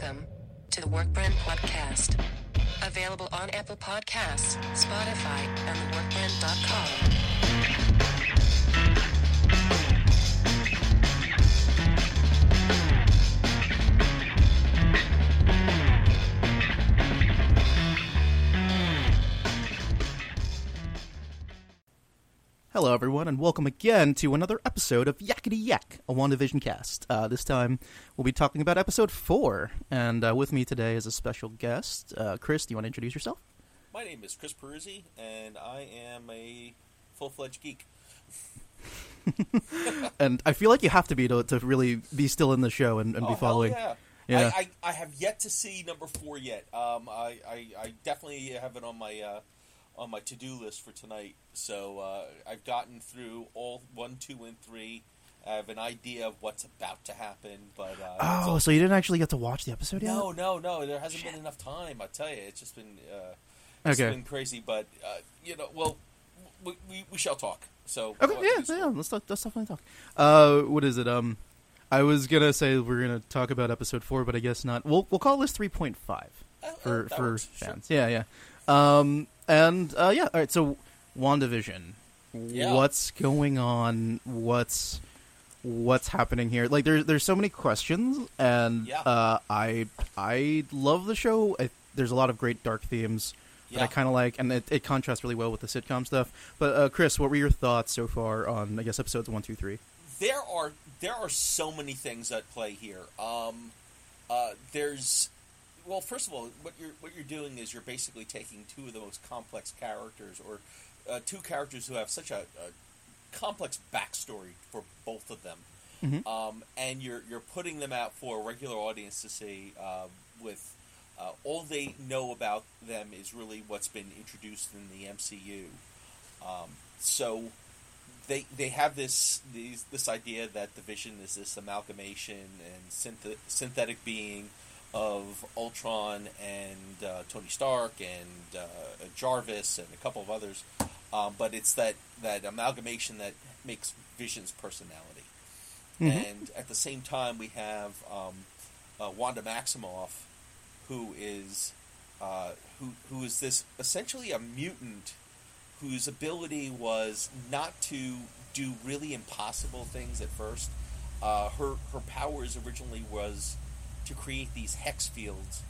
Welcome to the Workbrand Podcast. Available on Apple Podcasts, Spotify, and theworkbrand.com. Hello, everyone, and welcome again to another episode of Yakety Yak, a WandaVision cast. Uh, this time, we'll be talking about episode four, and uh, with me today is a special guest. Uh, Chris, do you want to introduce yourself? My name is Chris Peruzzi, and I am a full-fledged geek. and I feel like you have to be to, to really be still in the show and, and oh, be following. Yeah. yeah. I, I, I have yet to see number four yet. Um, I, I, I definitely have it on my uh, on my to-do list for tonight. So uh, I've gotten through all one, two, and three. I have an idea of what's about to happen, but uh, Oh, so you didn't actually get to watch the episode yet? no, no, no. There hasn't been enough time. I tell you, it's just been uh, it's Okay. been crazy. But uh, you know, well, we, we, we shall talk. So Okay, yeah, yeah. Let's talk, let's definitely talk. Uh, what is it? Um, I was gonna say we're gonna talk about episode four, but I guess not. We'll we'll call this three point five Uh, uh, for for works, sure. fans. Yeah, yeah. Um, and uh, yeah. All right. So, Wandavision. Yeah. What's going on? What's what's happening here? Like, there's there's so many questions, and Yeah. uh, I I love the show. I, there's a lot of great dark themes that I kind of like, and it, it contrasts really well with the sitcom stuff. But uh, Chris, what were your thoughts so far on I guess episodes one, two, three? there are there are so many things at play here. Um, uh, there's well, first of all, what you're what you're doing is you're basically taking two of the most complex characters, or uh, two characters who have such a, a complex backstory for both of them, Mhm. um, and you're you're putting them out for a regular audience to see uh, with. Uh, all they know about them is really what's been introduced in the MCU. Um, so they they have this these, this idea that the Vision is this amalgamation and synth- synthetic being of Ultron and uh, Tony Stark and uh, Jarvis and a couple of others, um, but it's that that amalgamation that makes Vision's personality. Mhm. And at the same time, we have um, uh, Wanda Maximoff, who is uh, who who is this essentially a mutant whose ability was not to do really impossible things at first. Uh, her her powers originally was to create these hex fields,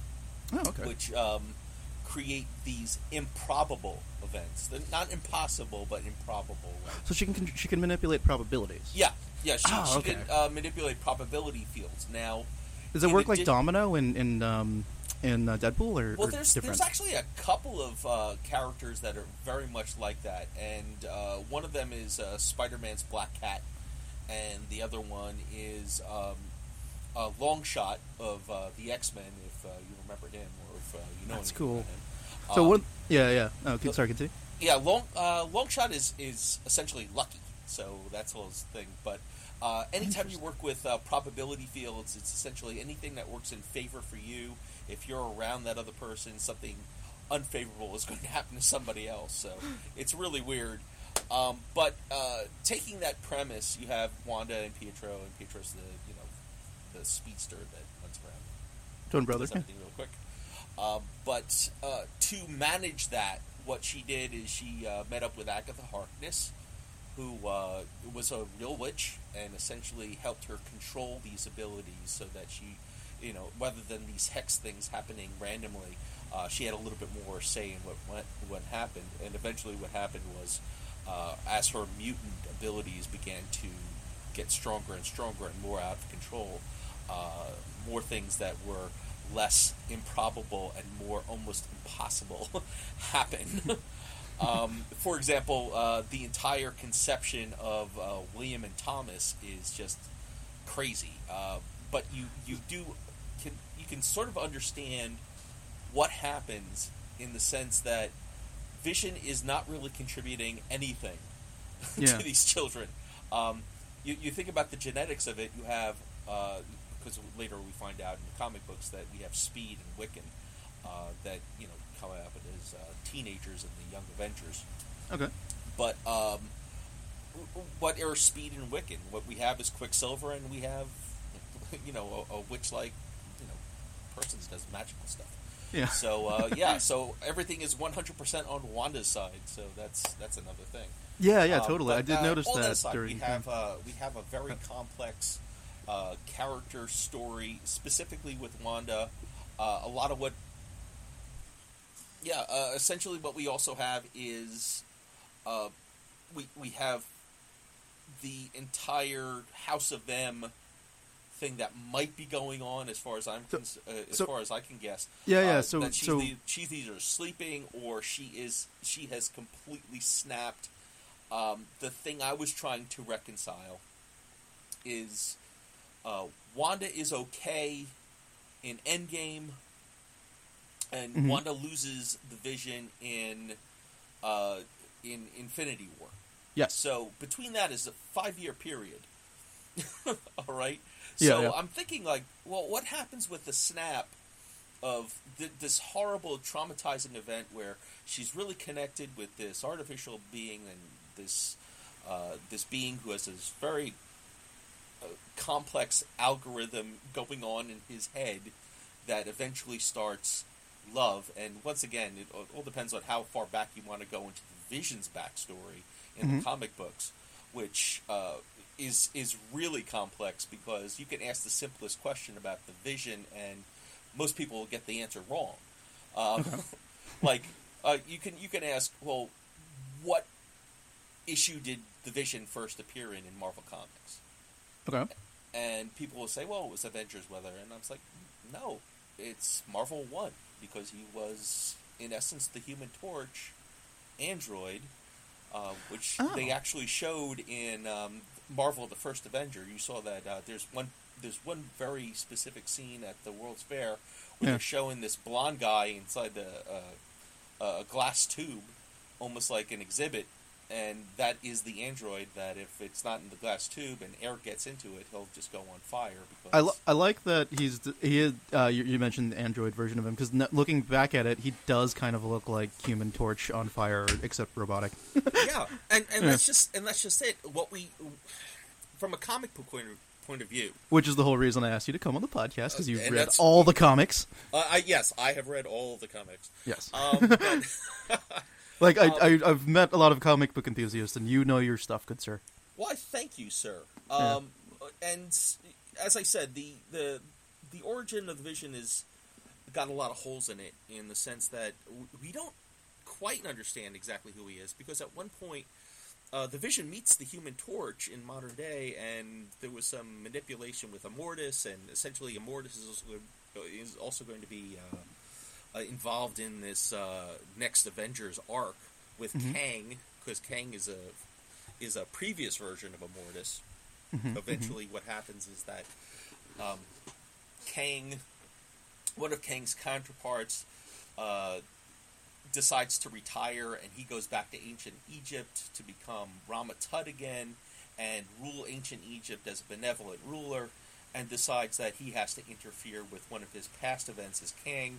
Oh, okay. which um, create these improbable events. They're not impossible, but improbable. Like, so she can she can manipulate probabilities. yeah, yeah. She, Oh, she okay. can uh, manipulate probability fields. Now, Does it work like addi- Domino in in um, in uh, Deadpool or, Well, or there's different? there's actually a couple of uh, characters that are very much like that, and uh, one of them is uh, Spider-Man's Black Cat, and the other one is um, a Longshot of uh, the X-Men, if uh, you remember him or if uh, you know That's cool. him. so Um, what? Yeah, yeah. Oh, look- sorry, continue. yeah, long uh, Longshot is is essentially lucky, so that's all his thing. But uh, anytime you work with uh, probability fields, it's essentially anything that works in favor for you. If you're around that other person, something unfavorable is going to happen to somebody else. So it's really weird. Um, but uh, taking that premise, you have Wanda and Pietro, and Pietro's the the speedster that runs around Twin brother. does everything real quick. Uh, but uh, to manage that, what she did is she uh, met up with Agatha Harkness, who uh, was a real witch, and essentially helped her control these abilities so that she, you know, rather than these hex things happening randomly, uh, she had a little bit more say in what what, what happened. And eventually, what happened was, uh, as her mutant abilities began to get stronger and stronger and more out of control, uh, more things that were less improbable and more almost impossible happen. um, for example, uh, the entire conception of uh, William and Thomas is just crazy. Uh, but you you do can you can sort of understand what happens in the sense that Vision is not really contributing anything Yeah. to these children. Um, you, you think about the genetics of it. You have because later we find out in the comic books that we have Speed and Wiccan uh, that you know come up as uh, teenagers in the Young Avengers. Okay. But um, what are Speed and Wiccan? What we have is Quicksilver, and we have you know a, a witch like you know person that does magical stuff. Yeah. So uh, yeah, so everything is 100% on Wanda's side. So that's that's another thing. Yeah, yeah, Um, totally. I did uh, notice that we have uh, we have a very complex uh, character story, specifically with Wanda. Uh, a lot of what, yeah, uh, essentially what we also have is uh, we we have the entire House of M thing that might be going on as far as I'm So- cons- uh, as so- far as I can guess. Yeah, yeah, Uh, so- that she's, so- the- she's either sleeping or she is she has completely snapped. Um, the thing I was trying to reconcile is uh, Wanda is okay in Endgame, and Mhm. Wanda loses the Vision in uh, in Infinity War. yes. So between that is a five year period. All right. Yeah, So yeah. I'm thinking like, well, what happens with the snap of th- this horrible, traumatizing event where she's really connected with this artificial being and this uh, this being who has this very complex algorithm going on in his head that eventually starts love. And once again, it all- depends on how far back you want to go into the Vision's backstory in Mhm. the comic books, which uh, is is really complex because you can ask the simplest question about the Vision, and most people will get the answer wrong. Um, like uh, you can you can ask, well, what issue did the Vision first appear in in Marvel Comics? Okay. And people will say, well, it was Avengers Weather. And I was like, no, it's Marvel 1, because he was, in essence, the Human Torch android, uh, which Oh. they actually showed in um, Marvel the First Avenger. You saw that uh, there's one there's one very specific scene at the World's Fair where Yeah. they're showing this blonde guy inside the uh, a glass tube, almost like an exhibit, and that is the android that if it's not in the glass tube and air gets into it, he'll just go on fire. Because I, li- I like that he's he is, uh, you, you mentioned the android version of him because n- looking back at it, he does kind of look like Human Torch on fire, except robotic. yeah, and and Yeah. that's just and that's just it. What we from a comic book point of, point of view. Which is the whole reason I asked you to come on the podcast because Uh, you've and read all the comics. Uh, I, yes, I have read all the comics. Yes. Um, but, like I, um, I, I've met a lot of comic book enthusiasts, and you know your stuff, good sir. Well, I thank you, sir. Um, And as I said, the, the the origin of the Vision is got a lot of holes in it, in the sense that we don't quite understand exactly who he is, because at one point, uh, the Vision meets the Human Torch in modern day, and there was some manipulation with Immortus, and essentially Immortus is also, is also going to be uh, uh, involved in this uh, next Avengers arc with Kang, because Kang is a is a previous version of Immortus. Eventually, what happens is that um, Kang, one of Kang's counterparts, uh, decides to retire, and he goes back to ancient Egypt to become Rama Tut again and rule ancient Egypt as a benevolent ruler, and decides that he has to interfere with one of his past events as Kang,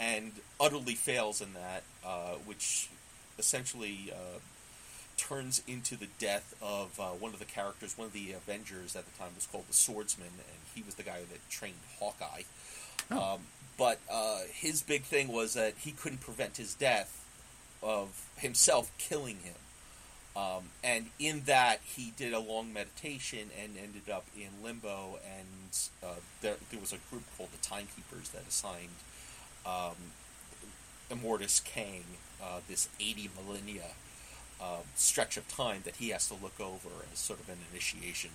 and utterly fails in that, uh, which essentially uh, turns into the death of uh, one of the characters. One of the Avengers at the time was called the Swordsman, and he was the guy that trained Hawkeye. Um, but uh, his big thing was that he couldn't prevent his death of himself killing him. Um, and in that, he did a long meditation and ended up in limbo. And uh, there, there was a group called the Timekeepers that assigned um, Immortus Kang uh, this 80 millennia uh, stretch of time that he has to look over as sort of an initiation.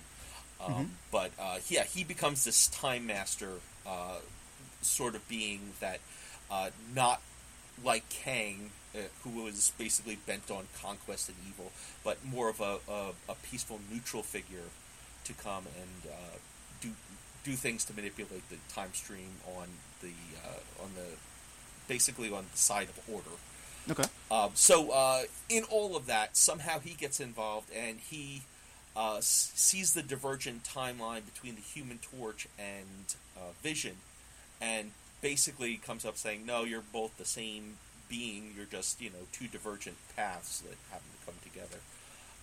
Um, But uh, yeah, he becomes this time master uh, sort of being that uh, not like Kang, uh, who was basically bent on conquest and evil, but more of a, a, a peaceful, neutral figure to come and uh, do do things to manipulate the time stream on the uh, on the basically on the side of order. Okay. Um, so uh, in all of that, somehow he gets involved and he uh, s- sees the divergent timeline between the Human Torch and uh, Vision, and basically comes up saying, "No, you're both the same being. You're just you know two divergent paths that happen to come together."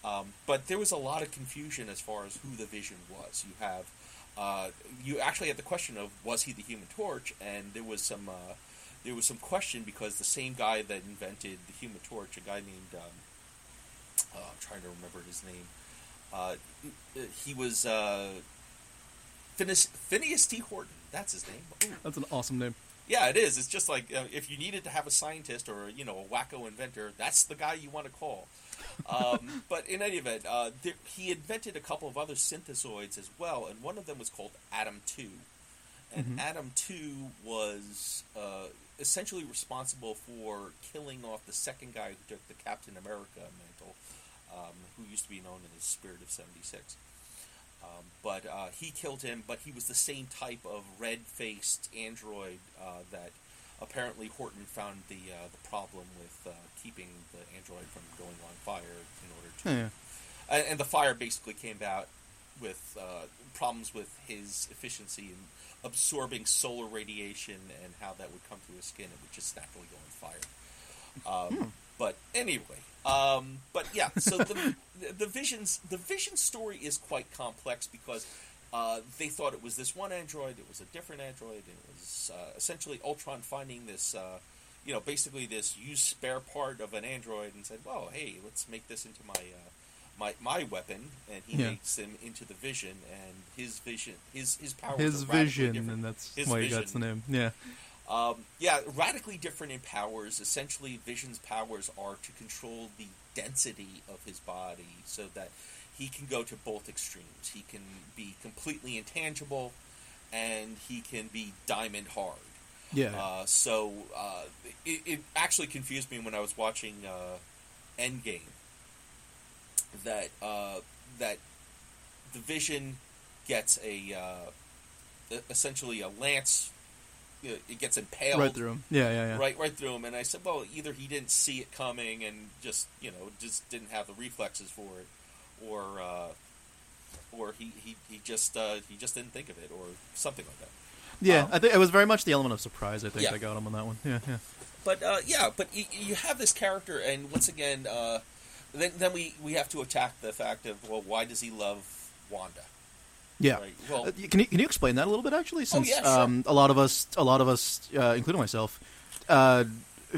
Um, but there was a lot of confusion as far as who the Vision was. You have uh, you actually had the question of was he the Human Torch, and there was some uh, there was some question because the same guy that invented the Human Torch, a guy named um, uh, I'm trying to remember his name, uh, he was uh, Phineas, Phineas T. Horton. That's his name. Ooh. That's an awesome name. Yeah, it is. It's just like uh, if you needed to have a scientist or you know a wacko inventor, that's the guy you want to call. Um, but in any event, uh, there, he invented a couple of other synthesoids as well, and one of them was called Adam II. And Mhm. Adam II was uh, essentially responsible for killing off the second guy who took the Captain America mantle, um, who used to be known as Spirit of Seventy Six. Um, but uh, he killed him. But he was the same type of red-faced android uh, that apparently Horton found the uh, the problem with uh, keeping the android from going on fire in order to. Yeah. And, and the fire basically came about with uh, problems with his efficiency in absorbing solar radiation and how that would come through his skin and would just naturally go on fire. Um, But anyway, um, but yeah, so the, the visions the vision story is quite complex because uh, they thought it was this one android, it was a different android, it was uh, essentially Ultron finding this, uh, you know, basically this used spare part of an android and said, well, hey, let's make this into my. Uh, my, my weapon, and he Yeah. makes him into the Vision, and his vision, his his powers, His vision, different. and that's His why he gets the name. Yeah. Um, yeah, radically different in powers. Essentially, Vision's powers are to control the density of his body so that he can go to both extremes. He can be completely intangible, and he can be diamond hard. Yeah. Uh, so uh, it, it actually confused me when I was watching uh, Endgame that uh, that the Vision gets a uh, essentially a lance. It gets impaled right through him. Yeah, yeah, yeah. right right through him, and I said, well, either he didn't see it coming and just you know just didn't have the reflexes for it, or uh, or he he, he just uh, he just didn't think of it, or something like that. Yeah, Um, I think it was very much the element of surprise. I think Yeah. that got him on that one. Yeah, yeah. But uh, yeah, but you, you have this character, and once again, uh, then then we we have to attack the fact of well, why does he love Wanda? Yeah. Right. Well, Uh, can you can you explain that a little bit actually? Since Oh, yeah, sure. um, a lot of us, a lot of us, uh, including myself, uh,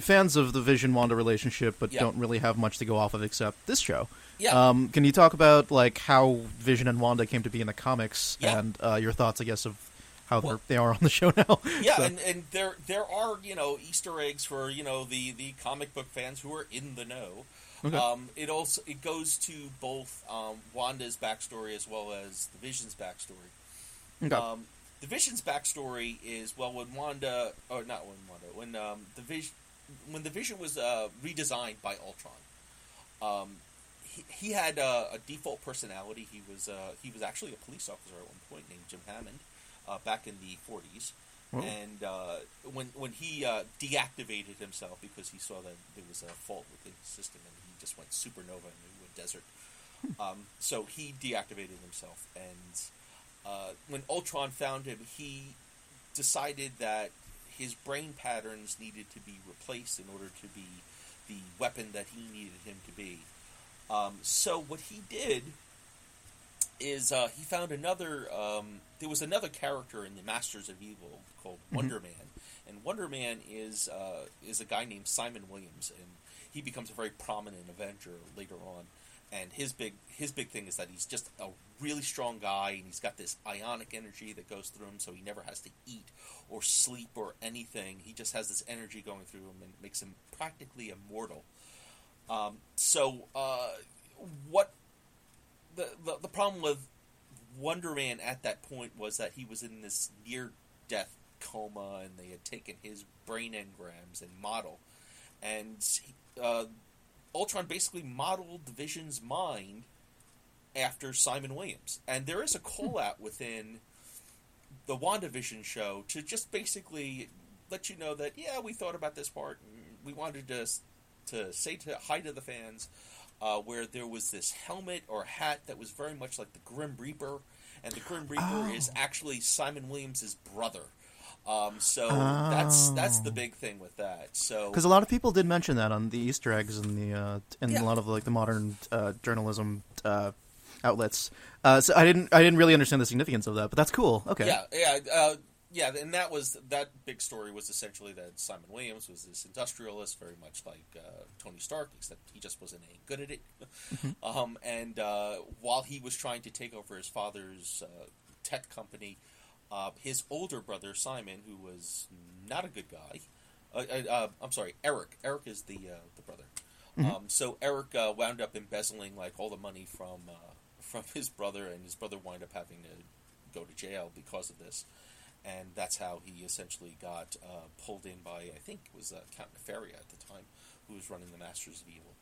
fans of the Vision Wanda relationship, but Yeah. don't really have much to go off of except this show. yeah. Um, can you talk about like how Vision and Wanda came to be in the comics Yeah. and uh, your thoughts, I guess, of how Well- they are on the show now? yeah, So- and, and there there are you know Easter eggs for you know the the comic book fans who are in the know. Okay. Um, it also it goes to both um, Wanda's backstory as well as the Vision's backstory. Okay. Um, the Vision's backstory is well when Wanda or not when Wanda when um, the Vision when the Vision was uh, redesigned by Ultron. Um, he, he had uh, a default personality. He was uh, he was actually a police officer at one point named Jim Hammond uh, back in the 40s. Oh. And uh, when when he uh, deactivated himself because he saw that there was a fault within his system and he just went supernova into a desert, um, so he deactivated himself. And uh, when Ultron found him, he decided that his brain patterns needed to be replaced in order to be the weapon that he needed him to be. Um, so what he did is uh, he found another. Um, there was another character in the Masters of Evil called Wonder Man, and Wonder Man is uh, is a guy named Simon Williams, and he becomes a very prominent Avenger later on. And his big his big thing is that he's just a really strong guy, and he's got this ionic energy that goes through him, so he never has to eat or sleep or anything. He just has this energy going through him and makes him practically immortal. Um, so, uh, what the, the the problem with Wonder Man at that point was that he was in this near death coma, and they had taken his brain engrams and model, and uh, Ultron basically modeled the Vision's mind after Simon Williams, and there is a call out within the WandaVision show to just basically let you know that yeah, we thought about this part, we wanted to to say to hi to the fans uh, where there was this helmet or hat that was very much like the Grim Reaper, and the Grim Reaper Oh. is actually Simon Williams' brother. Um, so that's that's the Oh. big thing with that. So Because a lot of people did mention that on the Easter eggs and the uh, in Yeah. a lot of like the modern uh, journalism uh, outlets. Uh, so I didn't I didn't really understand the significance of that, but that's cool. Okay. Yeah, yeah, uh, yeah, and that was that big story was essentially that Simon Williams was this industrialist, very much like uh, Tony Stark, except he just wasn't any good at it. um, and uh, while he was trying to take over his father's uh, tech company, uh, his older brother Simon, who was not a good guy, uh, uh, uh, I'm sorry, Eric. Eric is the uh, the brother. Um, so Eric uh, wound up embezzling like all the money from uh, from his brother, and his brother wound up having to go to jail because of this. And that's how he essentially got uh, pulled in by I think it was uh, Count Nefaria at the time, who was running the Masters of Evil.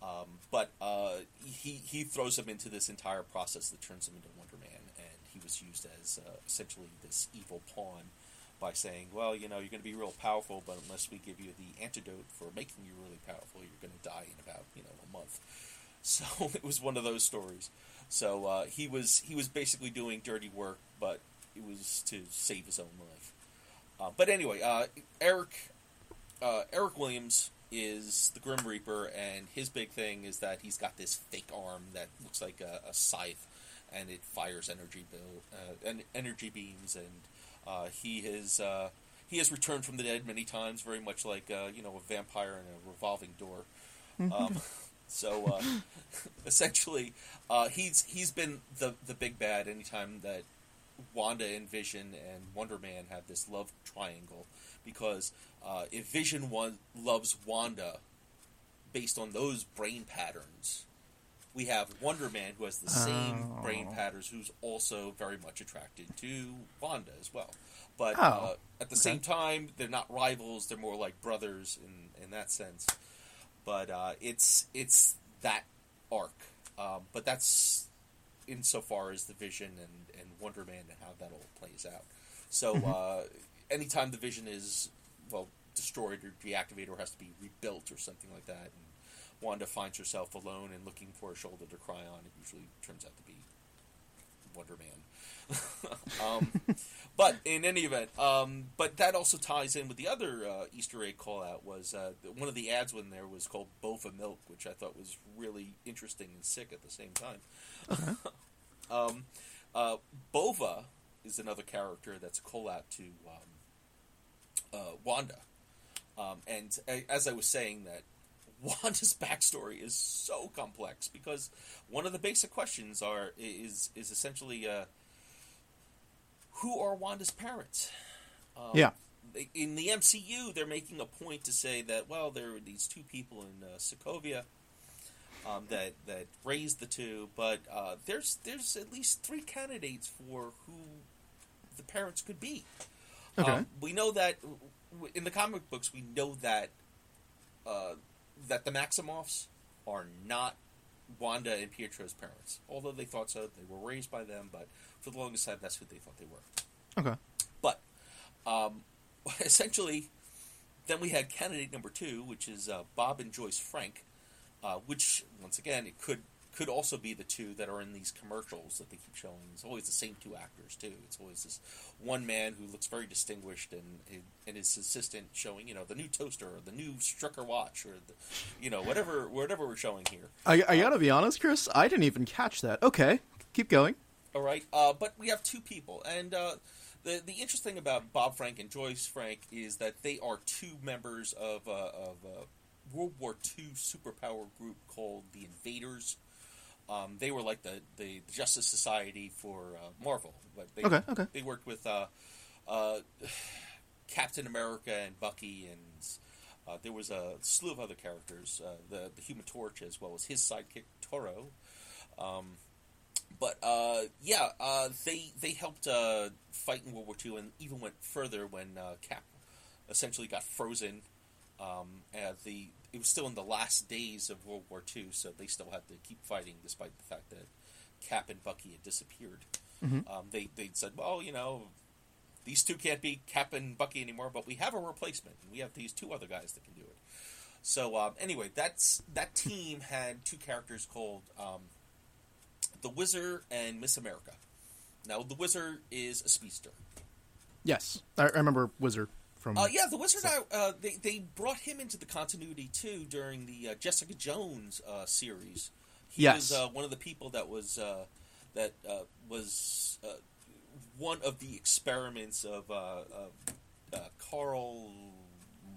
Um, but uh, he he throws him into this entire process that turns him into Wonder Man, and he was used as uh, essentially this evil pawn by saying, "Well, you know, you're going to be real powerful, but unless we give you the antidote for making you really powerful, you're going to die in about you know a month." So it was one of those stories. So uh, he was he was basically doing dirty work, but it was to save his own life. Uh, but anyway, uh, Eric uh, Eric Williams is the Grim Reaper, and his big thing is that he's got this fake arm that looks like a, a scythe, and it fires energy bill, uh, energy beams, and uh, he has uh, he has returned from the dead many times, very much like uh, you know a vampire in a revolving door. Um, so uh, essentially, uh, he's he's been the the big bad anytime that Wanda and Vision and Wonder Man have this love triangle because uh, if Vision one loves Wanda based on those brain patterns, we have Wonder Man who has the same Oh. brain patterns, who's also very much attracted to Wanda as well. But Oh, uh, at the okay. same time, they're not rivals; they're more like brothers in in that sense. But uh, it's it's that arc. Um, but that's insofar as the Vision and, and Wonder Man and how that all plays out. So uh, anytime the Vision is well destroyed or deactivated or has to be rebuilt or something like that, and Wanda finds herself alone and looking for a shoulder to cry on, it usually turns out to be Wonder Man. um, but in any event, um, but that also ties in with the other uh, Easter egg call out was uh, one of the ads when there was called Bova Milk, which I thought was really interesting and sick at the same time. um, uh, Bova is another character that's a call out to um, uh, Wanda, um, and as I was saying that. Wanda's backstory is so complex because one of the basic questions are is is essentially uh, who are Wanda's parents? Um, Yeah. In the MCU, they're making a point to say that well, there are these two people in uh, Sokovia um, that that raised the two, but uh, there's there's at least three candidates for who the parents could be. Okay. Um, we know that in the comic books, we know that uh, that the Maximoffs are not Wanda and Pietro's parents. Although they thought so, they were raised by them, but for the longest time, that's who they thought they were. Okay. But um, essentially, then we had candidate number two, which is uh, Bob and Joyce Frank, uh, which once again it could could also be the two that are in these commercials that they keep showing. It's always the same two actors too. It's always this one man who looks very distinguished and and his assistant showing you know the new toaster or the new Strucker watch or the you know whatever whatever we're showing here. I, I gotta be honest, Chris. I didn't even catch that. Okay, keep going. All right, uh, but we have two people, and uh, the the interesting thing about Bob Frank and Joyce Frank is that they are two members of uh, of a World War II superpower group called the Invaders. Um, they were like the, the Justice Society for uh, Marvel, but they Okay, okay. they worked with uh, uh, Captain America and Bucky, and uh, there was a slew of other characters, uh, the the Human Torch as well as his sidekick Toro. Um, but uh, yeah, uh, they they helped uh, fight in World War II, and even went further when uh, Cap essentially got frozen. Um, the it was still in the last days of World War II, so they still had to keep fighting despite the fact that Cap and Bucky had disappeared. Um, they they said, well, you know, these two can't be Cap and Bucky anymore, but we have a replacement, and we have these two other guys that can do it. So um, anyway, that's that team had two characters called um, the Wizard and Miss America. Now, the Wizard is a speedster. Yes, I, I remember Wizard from. Uh, yeah, the Wizard. I, uh, they they brought him into the continuity too during the uh, Jessica Jones uh, series. He Yes. was uh, one of the people that was uh, that uh, was uh, one of the experiments of uh, uh, uh, Karl.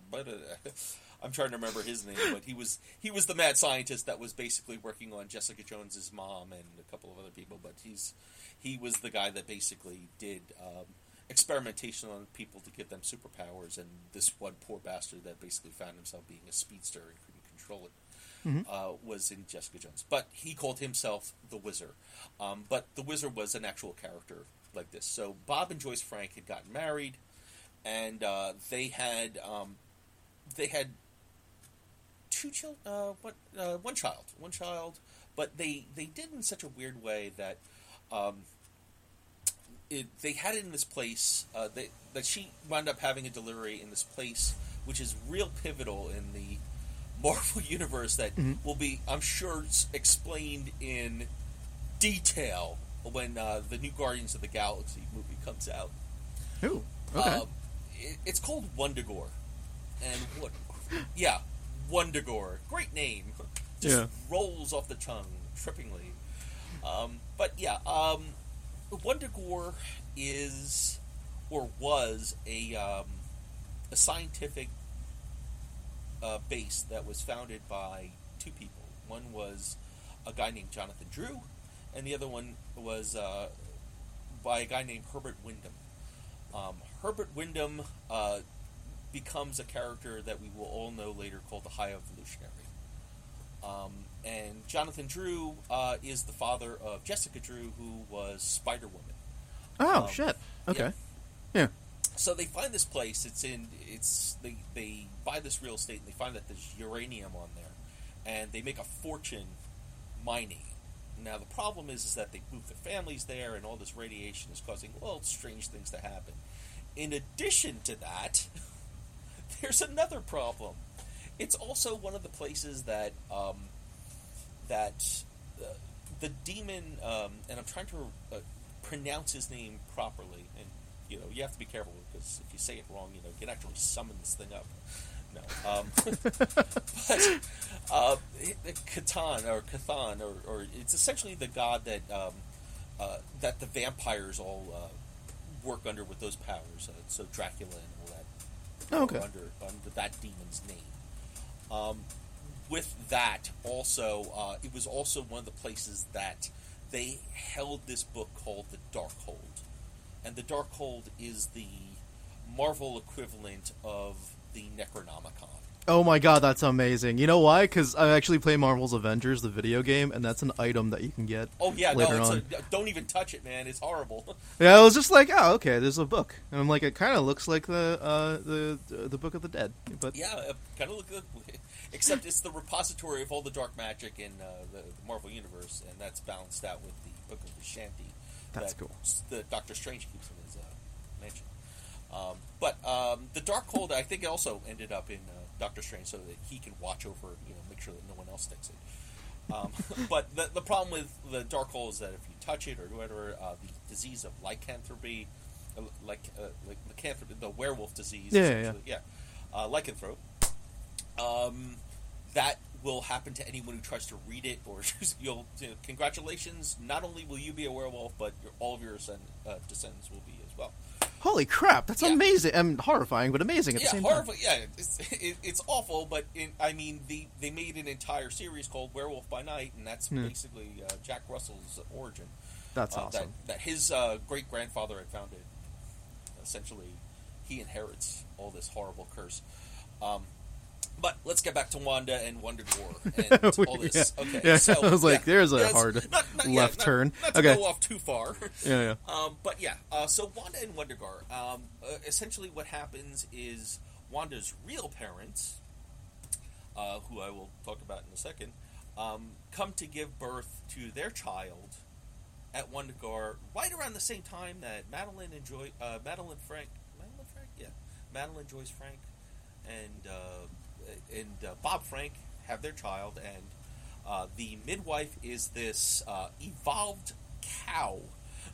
But uh, I'm trying to remember his name, but he was he was the mad scientist that was basically working on Jessica Jones's mom and a couple of other people. But he's he was the guy that basically did um, experimentation on people to give them superpowers, and this one poor bastard that basically found himself being a speedster and couldn't control it uh, was in Jessica Jones. But he called himself the Wizard. Um, but the Wizard was an actual character like this. So Bob and Joyce Frank had gotten married, and uh, they had um, they had two children, uh, one, uh, one child, one child. But they they did in such a weird way that. Um, it, they had it in this place uh, they, that she wound up having a delivery in this place, which is real pivotal in the Marvel universe. That will be, I'm sure, explained in detail when uh, the new Guardians of the Galaxy movie comes out. Who? okay. Um, it, it's called Wundagore, and what? Yeah, Wundagore. Great name. Just Yeah. rolls off the tongue trippingly. Um, but yeah, um, Wundagore is or was a um, a scientific uh, base that was founded by two people. One was a guy named Jonathan Drew, and the other one was uh, by a guy named Herbert Wyndham. Um, Herbert Wyndham uh, becomes a character that we will all know later called the High Evolutionary. Um, and Jonathan Drew uh, is the father of Jessica Drew, who was Spider Woman. oh um, shit. Okay. yeah. Yeah. So they find this place. It's in. It's they they buy this real estate and they find that there's uranium on there, and they make a fortune mining. Now the problem is is that they move their families there, and all this radiation is causing well strange things to happen. In addition to that, there's another problem. It's also one of the places that um, that uh, the demon, um, and I'm trying to uh, pronounce his name properly, and you know you have to be careful because if you say it wrong, you know you can actually summon this thing up. No, um, but uh, Catan or Cathan, or, or it's essentially the god that um, uh, that the vampires all uh, work under with those powers. Uh, so Dracula and all that Oh, okay. under under that demon's name. Um, with that, also, uh, it was also one of the places that they held this book called the Darkhold, and the Darkhold is the Marvel equivalent of the Necronomicon. Oh my god, that's amazing. You know why? Because I actually play Marvel's Avengers, the video game, and that's an item that you can get. Oh yeah, later no, it's on. a, don't even touch it, man. It's horrible. Yeah, I was just like, oh, okay, there's a book, and I'm like, it kind of looks like the uh, the the Book of the Dead, but yeah, it kind of look good. Except it's the repository of all the dark magic in uh, the, the Marvel universe, and that's balanced out with the Book of the Shanty. That's that cool. The Doctor Strange keeps in his uh, mansion. Um, but um, the Darkhold, I think, also ended up in uh, Doctor Strange, so that he can watch over, you know, make sure that no one else takes it. Um, but the, the problem with the dark Darkhold is that if you touch it or whatever, uh, the disease of lycanthropy, uh, like uh, like lycanthropy, the werewolf disease, Yeah, yeah, essentially, yeah, uh, lycanthrope. Um, that will happen to anyone who tries to read it, or you'll. You know, congratulations! Not only will you be a werewolf, but your, all of your ascend, uh, descendants will be as well. holy crap, that's Yeah. amazing and horrifying, but amazing at yeah, the same horrible. time. Yeah, it's, it, it's awful, but in, I mean, the they made an entire series called Werewolf by Night, and that's Hmm. basically uh, Jack Russell's origin. That's uh, awesome. That, that his uh, great grandfather had founded. Essentially, he inherits all this horrible curse. Um, but let's get back to Wanda and Wonder War and all this. Yeah. Okay, Yeah, so I was like, yeah, there's a hard not- not- left not- turn. Not to Okay. go off too far. Yeah, yeah. Um, but yeah, uh, so Wanda and Wundagore. Um, uh, essentially, what happens is Wanda's real parents, uh, who I will talk about in a second, um, come to give birth to their child at Wundagore right around the same time that Madeline and Joy, uh, Madeline Frank, Madeline Frank, yeah, Madeline Joyce Frank, and uh, and uh, Bob Frank have their child, and uh, the midwife is this uh, evolved cow.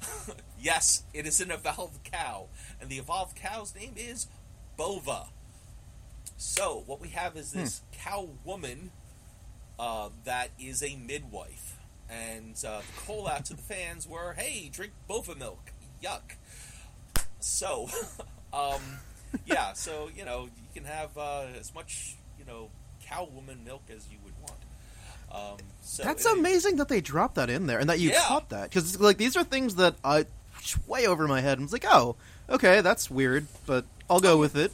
yes, it is an evolved cow, and the evolved cow's name is Bova. So what we have is this cow woman uh, that is a midwife. And uh, the call out to the fans were, hey, drink Bova milk. Yuck. So, um, yeah, so, you know, you can have uh, as much, know, cow woman milk as you would want. Um, so That's it- amazing that they dropped that in there and that you Yeah. caught that because like these are things that I way over my head. I was like, oh, okay, that's weird, but I'll go with it.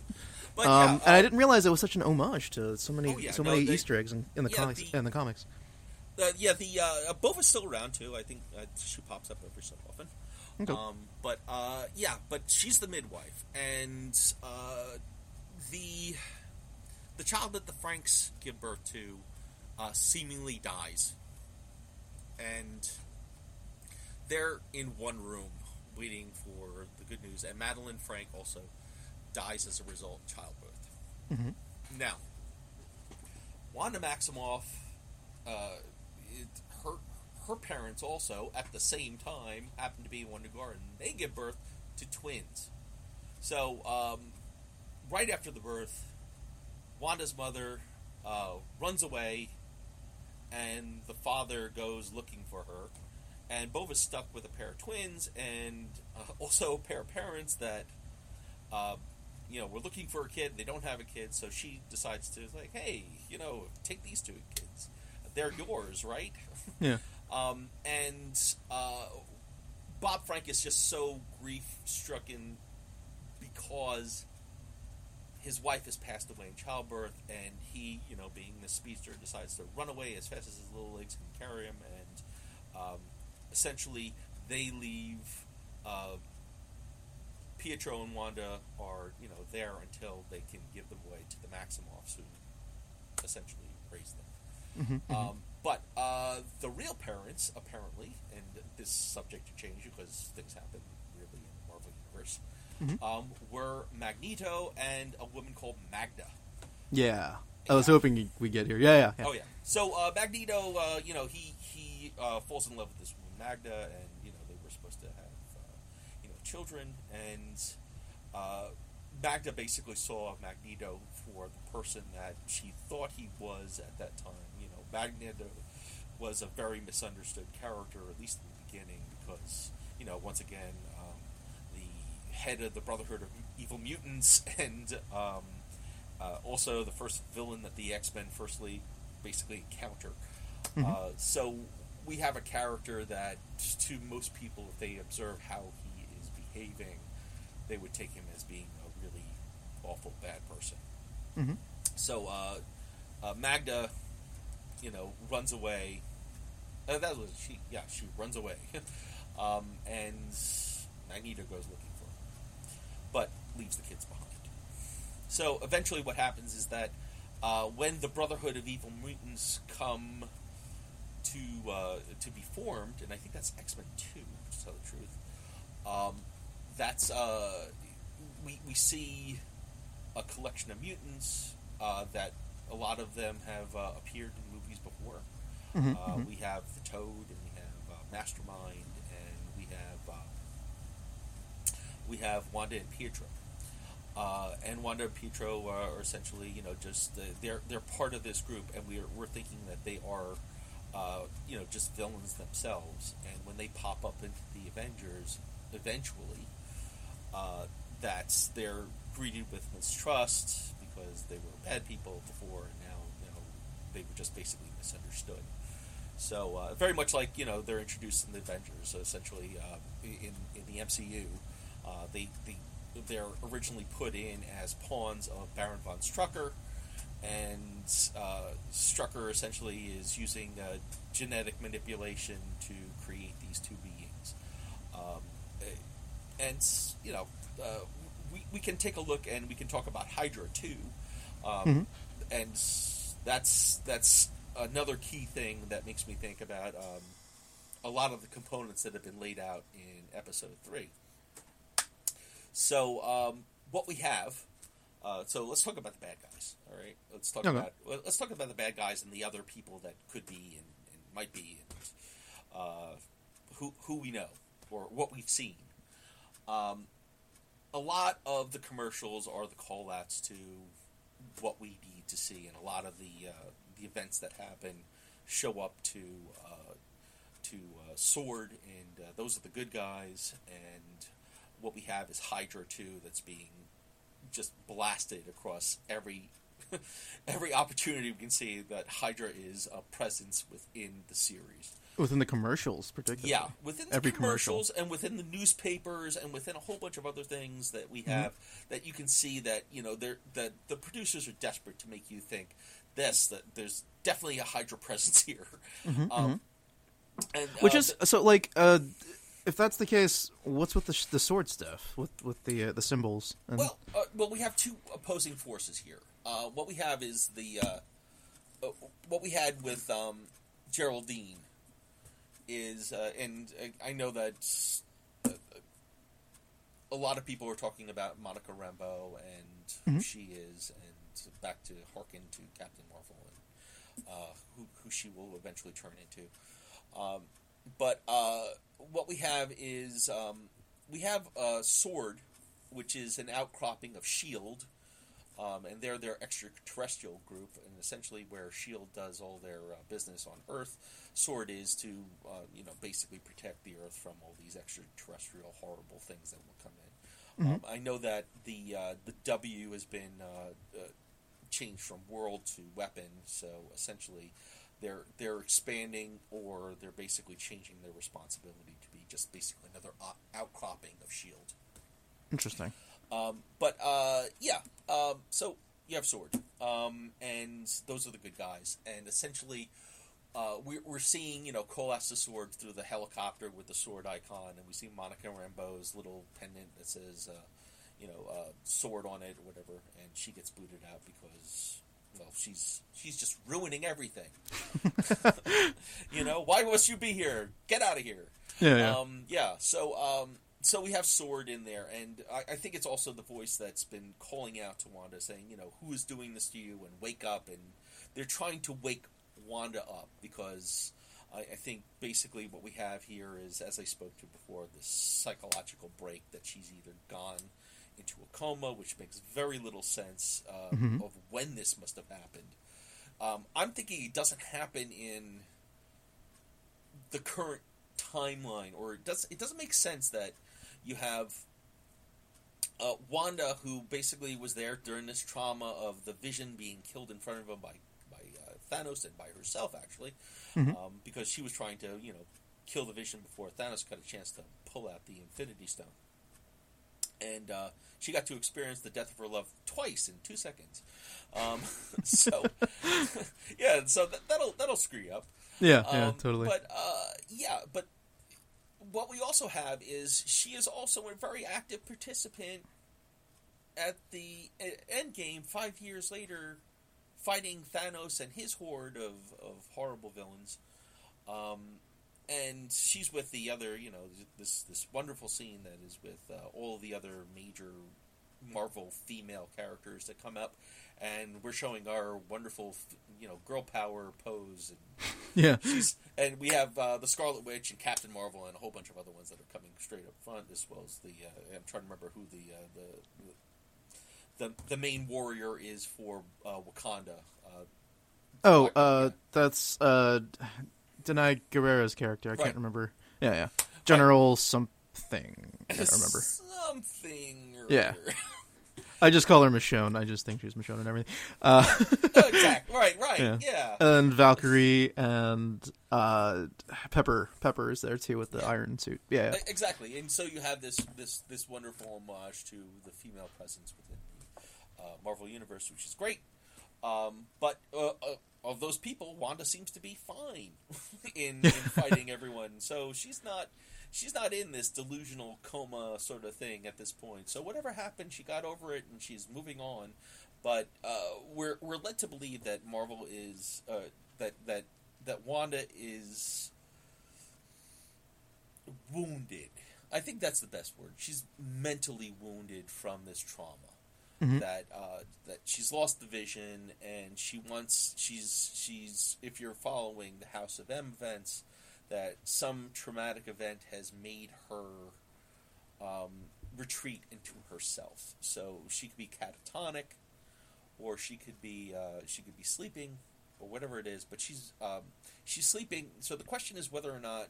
But, um, yeah, and I didn't realize it was such an homage to so many Oh, yeah, so no, many they- Easter eggs in, in the yeah, comics the- in the comics. Uh, yeah, the uh, Bova's still around too. I think uh, she pops up every so often. Okay. Um, but uh, yeah, but she's the midwife, and uh, the the child that the Franks give birth to uh, seemingly dies, and they're in one room waiting for the good news. And Madeline Frank also dies as a result of childbirth. Mhm. Now, Wanda Maximoff, uh, it, her her parents also at the same time happen to be in Wundagore. They give birth to twins. So um, right after the birth, Wanda's mother uh, runs away, and the father goes looking for her. And Bova's stuck with a pair of twins, and uh, also a pair of parents that, uh, you know, were looking for a kid. They don't have a kid, so she decides to like, hey, you know, take these two kids. They're yours, right? Yeah. Um, and uh, Bob Frank is just so grief stricken because his wife has passed away in childbirth, and he, you know, being the speedster, decides to run away as fast as his little legs can carry him, and um, essentially they leave. Uh, Pietro and Wanda are, you know, there until they can give them away to the Maximoffs, who essentially raise them. Mhm, Um, but uh, the real parents, apparently, and this is subject to change because things happen really in the Marvel universe, Mhm. um, were Magneto and a woman called Magda. Yeah. I was Yeah. hoping we get here. Yeah, yeah. yeah. Oh yeah. So uh, Magneto, uh, you know, he he uh, falls in love with this woman Magda, and you know they were supposed to have uh, you know children, and uh, Magda basically saw Magneto for the person that she thought he was at that time. You know, Magneto was a very misunderstood character, at least in the beginning, because you know once again head of the Brotherhood of Evil Mutants and um, uh, also the first villain that the X Men firstly basically encounter. Mhm. Uh, so we have a character that, to most people, if they observe how he is behaving, they would take him as being a really awful bad person. Mhm. So uh, uh, Magda, you know, runs away. Uh, that was she. Yeah, she runs away, um, and Magneto goes looking but leaves the kids behind. So eventually, what happens is that uh, when the Brotherhood of Evil Mutants come to uh, to be formed, and I think that's X Men Two, to tell the truth. Um, that's uh, we we see a collection of mutants uh, that a lot of them have uh, appeared in movies before. Mhm, Uh, mhm. We have the Toad, and we have uh, Mastermind, and we have uh, we have Wanda and Pietro. Uh, and Wanda and Pietro are essentially, you know, just uh, they're they're part of this group, and we're we're thinking that they are, uh, you know, just villains themselves. And when they pop up into the Avengers, eventually, uh, that's they're greeted with mistrust because they were bad people before, and now you know they were just basically misunderstood. So uh, very much like you know they're introduced in the Avengers. So essentially, uh, in in the MCU, uh, they they they're originally put in as pawns of Baron von Strucker, and uh, Strucker essentially is using uh, genetic manipulation to create these two beings. Um, eh, and you know, uh, we we can take a look and we can talk about Hydra too, um, Mhm. and that's that's another key thing that makes me think about um, a lot of the components that have been laid out in episode three. So um, what we have. Uh, so let's talk about the bad guys. All right, let's talk Okay. about let's talk about the bad guys and the other people that could be and, and might be and uh, who who we know or what we've seen. Um, a lot of the commercials are the call outs to what we need to see, and a lot of the uh, the events that happen show up to uh, to uh, Sword, and uh, those are the good guys. And what we have is Hydra 2 that's being just blasted across every every opportunity we can see that Hydra is a presence within the series. Within the commercials, particularly. Yeah, within the Every commercial. commercials and within the newspapers and within a whole bunch of other things that we Mm-hmm. have that you can see that you know they're that the producers are desperate to make you think this that there's definitely a Hydra presence here. um, Mm-hmm, Which uh, is so like uh, if that's the case, what's with the sh- the sword stuff with with the uh, the symbols? And, Well, uh, well, we have two opposing forces here. Uh, what we have is the uh, uh, what we had with um, Geraldine is, uh, and uh, I know that uh, a lot of people are talking about Monica Rambeau and who she is, and back to harken to Captain Marvel and uh, who who she will eventually turn into. Um, but uh, what we have is um, we have a sword, which is an outcropping of Shield, um, and they're their extraterrestrial group, and essentially where Shield does all their uh, business on Earth, Sword is to uh, you know basically protect the Earth from all these extraterrestrial horrible things that will come in. Um, I know that the uh, the W has been uh, uh, changed from world to weapon, so essentially they're they're expanding or they're basically changing their responsibility to be just basically another outcropping of Shield. interesting. Um, but uh, yeah, um, so you have Sword, um, and those are the good guys, and essentially. Uh, we're, we're seeing, you know, Colas the sword through the helicopter with the sword icon, and we see Monica Rambeau's little pendant that says, uh, you know, uh, sword on it or whatever, and she gets booted out because, well, she's she's just ruining everything. you know, why must you be here? Get out of here. Yeah, yeah. Um, yeah. So, um, so we have Sword in there, and I, I think it's also the voice that's been calling out to Wanda, saying, you know, who is doing this to you, and wake up, and they're trying to wake Wanda up because I, I think basically what we have here is, as I spoke to before, this psychological break that she's either gone into a coma, which makes very little sense uh, of when this must have happened. Um, I'm thinking it doesn't happen in the current timeline, or it does. It doesn't make sense that you have uh, Wanda, who basically was there during this trauma of the Vision being killed in front of him by by uh, Thanos and by herself, actually, um, because she was trying to, you know, kill the Vision before Thanos got a chance to pull out the Infinity Stone, and uh, she got to experience the death of her love twice in two seconds. Um, so, yeah, so that, that'll that'll screw you up. yeah, yeah, Um, totally. But uh, yeah, but what we also have is she is also a very active participant at the end game five years later, fighting Thanos and his horde of, of horrible villains. Um, and she's with the other, you know, this this wonderful scene that is with uh, all the other major Marvel female characters that come up, and we're showing our wonderful, you know, girl power pose and yeah, she's and we have uh, the Scarlet Witch and Captain Marvel and a whole bunch of other ones that are coming straight up front, as well as the uh, I'm trying to remember who the uh, the, the the main warrior is for uh, Wakanda. Uh, Oh, uh, yeah. that's uh, Danai Gurira's character. I Right. can't remember. Yeah, yeah. General something. I can't remember. something. Or Yeah. I just call her Michonne. I just think she's Michonne and everything. Uh, Oh, exactly. Right. Right. Yeah. Yeah. and Valkyrie and uh, Pepper. Pepper is there too with the iron suit. Yeah, yeah. Exactly, and so you have this this this wonderful homage to the female presence within the uh, Marvel universe, which is great. Um, but uh, uh, of those people, Wanda seems to be fine in, in fighting everyone. So she's not she's not in this delusional coma sort of thing at this point. So whatever happened, she got over it and she's moving on. But uh, we're we're led to believe that Marvel is uh, that that that Wanda is wounded. I think that's the best word. She's mentally wounded from this trauma. That uh, that she's lost the vision, and she wants. She's she's. If you're following the House of M events, that some traumatic event has made her um, retreat into herself. So she could be catatonic, or she could be uh, she could be sleeping, or whatever it is. But she's um, she's sleeping. So the question is whether or not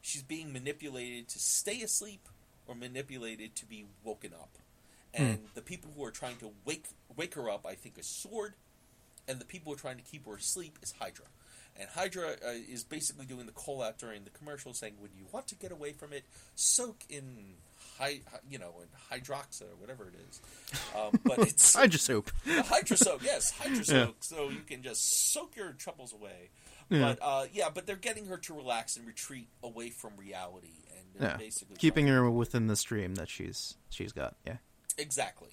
she's being manipulated to stay asleep or manipulated to be woken up. And the people who are trying to wake wake her up, I think, is Sword, and the people who are trying to keep her asleep is Hydra. And Hydra uh, is basically doing the call out during the commercial, saying, "When you want to get away from it, soak in." Hy- you know, in hydroxa or whatever it is, um, but it's hydra soap. hydra soap, Yes, hydra soak. So you can just soak your troubles away. Yeah. But uh, yeah, but they're getting her to relax and retreat away from reality, and Yeah, basically keeping her within the stream that she's she's got. Yeah. Exactly.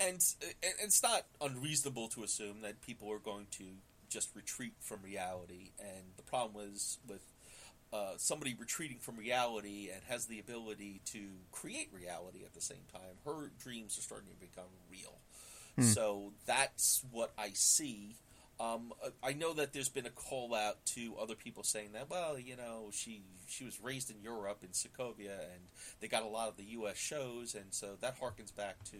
And, it's not unreasonable to assume that people are going to just retreat from reality. And the problem was with uh, somebody retreating from reality and has the ability to create reality at the same time. Her dreams are starting to become real. So that's what I see. Um, uh, I know that there's been a call out to other people saying that, well, you know, she she was raised in Europe in Sokovia, and they got a lot of the U.S. shows, and so that harkens back to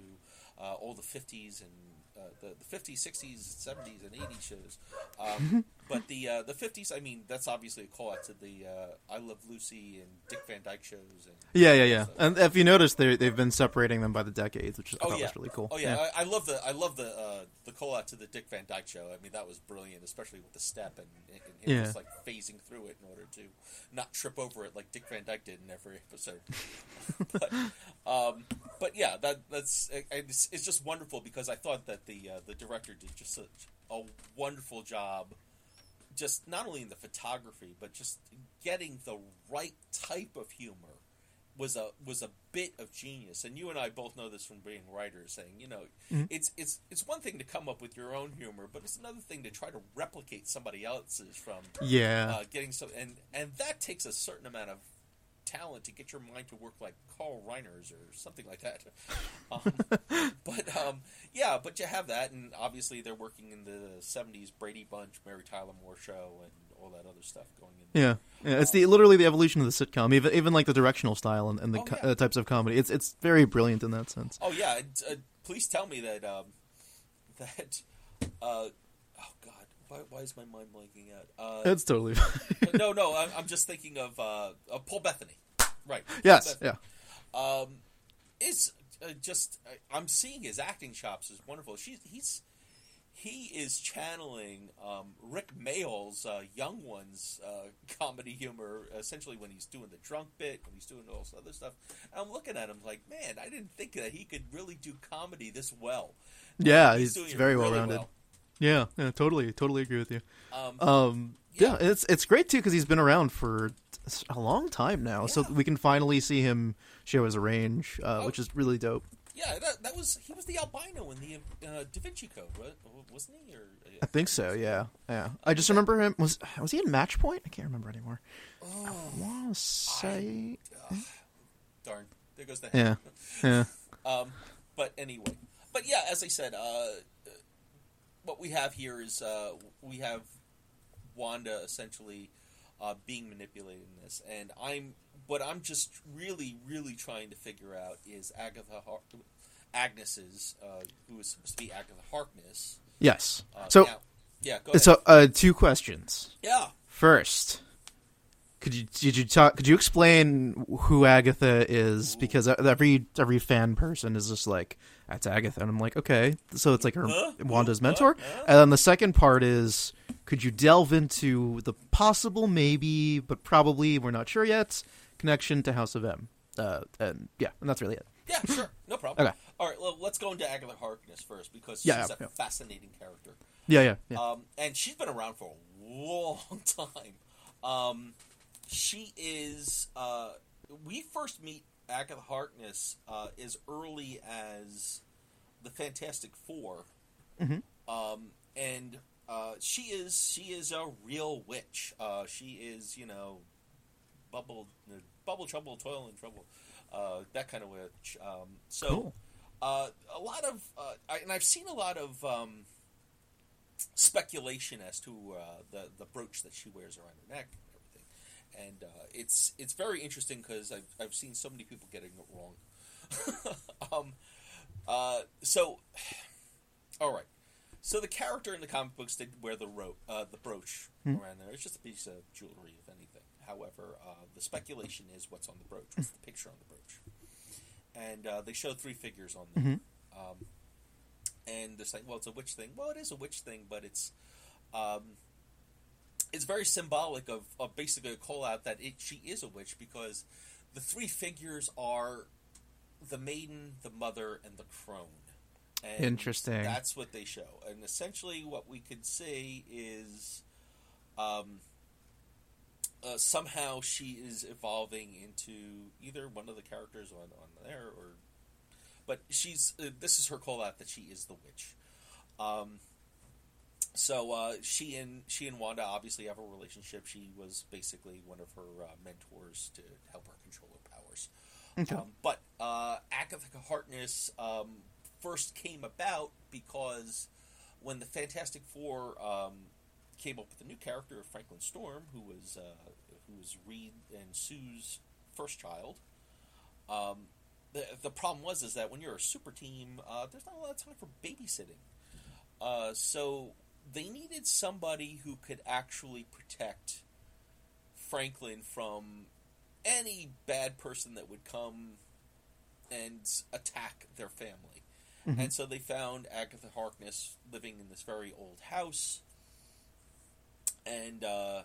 uh, all the 50s and uh, the, the 50s, 60s, 70s, and 80s shows. Um, but the uh, the 50s, I mean, that's obviously a call out to the uh, I Love Lucy and Dick Van Dyke shows. And Yeah, yeah, yeah. And if you notice, they they've been separating them by the decades, which I Oh thought yeah, was really cool. Oh yeah, I, I love the I love the uh, the call out to the Dick Van Dyke show. I mean, that was brilliant, especially with the step and, and him Yeah. just like phasing through it in order to not trip over it like Dick Van Dyke did in every episode. but, um, but yeah, that that's it's, it's just wonderful because I thought that the uh, the director did just such a wonderful job. Just not only in the photography, but just getting the right type of humor was a was a bit of genius, and you and I both know this from being writers. Saying, you know, it's it's it's one thing to come up with your own humor, but it's another thing to try to replicate somebody else's from Yeah. uh, getting some, and and that takes a certain amount of talent to get your mind to work like Carl Reiner's or something like that. Um, but um, yeah, but you have that, and obviously they're working in the '70s Brady Bunch, Mary Tyler Moore show, and all that other stuff going in. Yeah, yeah. It's the literally the evolution of the sitcom, even even like the directional style and, and the Oh, co- yeah. uh, types of comedy. It's it's very brilliant in that sense. Oh yeah, uh, please tell me that um, that uh, oh god, why, why is my mind blanking out? Uh, It's totally no, no, I'm, I'm just thinking of uh, uh, Paul Bettany. Right. Yes, Bettany. yeah, Um, is uh, just uh, I'm seeing his acting chops is wonderful. She's he's he is channeling um, Rick Mayall's uh, Young Ones uh, comedy humor, essentially when he's doing the drunk bit, when he's doing all this other stuff. And I'm looking at him like, man, I didn't think that he could really do comedy this well. yeah. He's He's, doing very well rounded. well. Yeah, yeah, totally, totally agree with you. Um, Um, yeah. Yeah. it's it's great too because he's been around for a long time now, so we can finally see him show his range, uh, Oh. which is really dope. yeah, that, that was he was the albino in the uh, Da Vinci Code, wa- wasn't he? Or uh, I think so. Yeah, yeah. I just remember him was was he in Match Point? I can't remember anymore. Oh, I want to say darn, there goes the head. yeah, yeah. Um, but anyway, but yeah, as I said, uh, what we have here is uh, we have Wanda essentially uh, being manipulated in this, and I'm what I'm just really, really trying to figure out is Agatha Har- Agnes's, uh, who is supposed to be Agatha Harkness. Yes. Uh, So now- yeah, go ahead. so uh, two questions. yeah, First, could you did you talk? Could you explain who Agatha is? Because every every fan person is just like that's Agatha, and I'm like, okay, so it's like her Huh? Wanda's mentor. Huh? And then the second part is, could you delve into the possible, maybe, but probably we're not sure yet, connection to House of M? Uh, and yeah, and that's really it. yeah, sure, no problem. Okay. All right, well, let's go into Agatha Harkness first because Yeah, she's yeah, a yeah. fascinating character. Yeah, yeah, yeah. Um, and she's been around for a long time. Um, she is. Uh, we first meet Agatha Harkness uh, as early as the Fantastic 4 Mhm. um, and uh, she is she is a real witch. Uh, she is you know bubble bubble trouble, toil and trouble, uh, that kind of witch. Um, so. Cool. Uh, a lot of, uh, I, and I've seen a lot of um, speculation as to uh, the the brooch that she wears around her neck and uh, it's it's very interesting because I've I've seen so many people getting it wrong. um, uh, so, all right, So the character in the comic books did wear the ro- uh, the brooch around there. It's just a piece of jewelry, if anything. However, uh, the speculation is what's on the brooch. What's the picture on the brooch? And uh, they show three figures on there. Um, and they're saying, well, it's a witch thing. Well, it is a witch thing, but it's um, it's very symbolic of, of basically a call out that it, she is a witch because the three figures are the maiden, the mother, and the crone. And Interesting. That's what they show, and essentially what we could say is, um, uh, somehow she is evolving into either one of the characters on on there, or but she's uh, this is her call out that she is the witch. Um, so uh, she and she and Wanda obviously have a relationship. She was basically one of her uh, mentors to help her control her powers. Okay. Um, but uh, Agatha Harkness um, first came about because when the Fantastic Four um, came up with a new character, of Franklin Storm, who was uh, who was Reed and Sue's first child. Um, the the problem was is that when you're a super team, uh, there's not a lot of time for babysitting. Uh, so they needed somebody who could actually protect Franklin from any bad person that would come and attack their family. And so they found Agatha Harkness living in this very old house, and uh,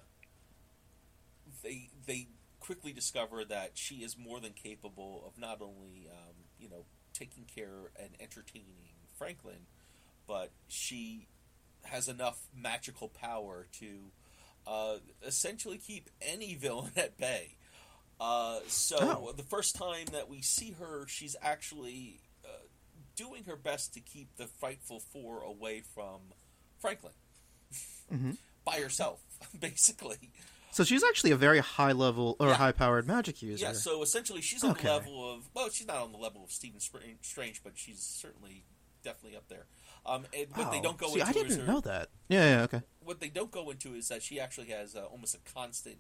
they they quickly discover that she is more than capable of not only um, you know taking care and entertaining Franklin, but she has enough magical power to uh, essentially keep any villain at bay. Uh, so Oh. the first time that we see her, she's actually uh, doing her best to keep the Frightful Four away from Franklin Mhm. by herself, basically. So she's actually a very high level or Yeah. high powered magic user. Yeah, so essentially, she's on Okay. the level of well, she's not on the level of Stephen Strange, but she's certainly definitely up there. Um, and what they don't go See, into I didn't is her, know that. Yeah, yeah, okay. what they don't go into is that she actually has uh, almost a constant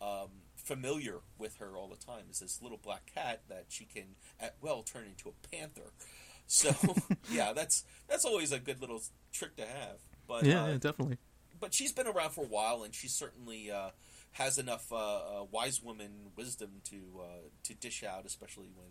um, familiar with her all the time. Is this little black cat that she can at well turn into a panther. So yeah, that's that's always a good little trick to have. But Yeah, uh, yeah, definitely. but she's been around for a while, and she certainly uh, has enough uh, uh, wise woman wisdom to uh, to dish out, especially when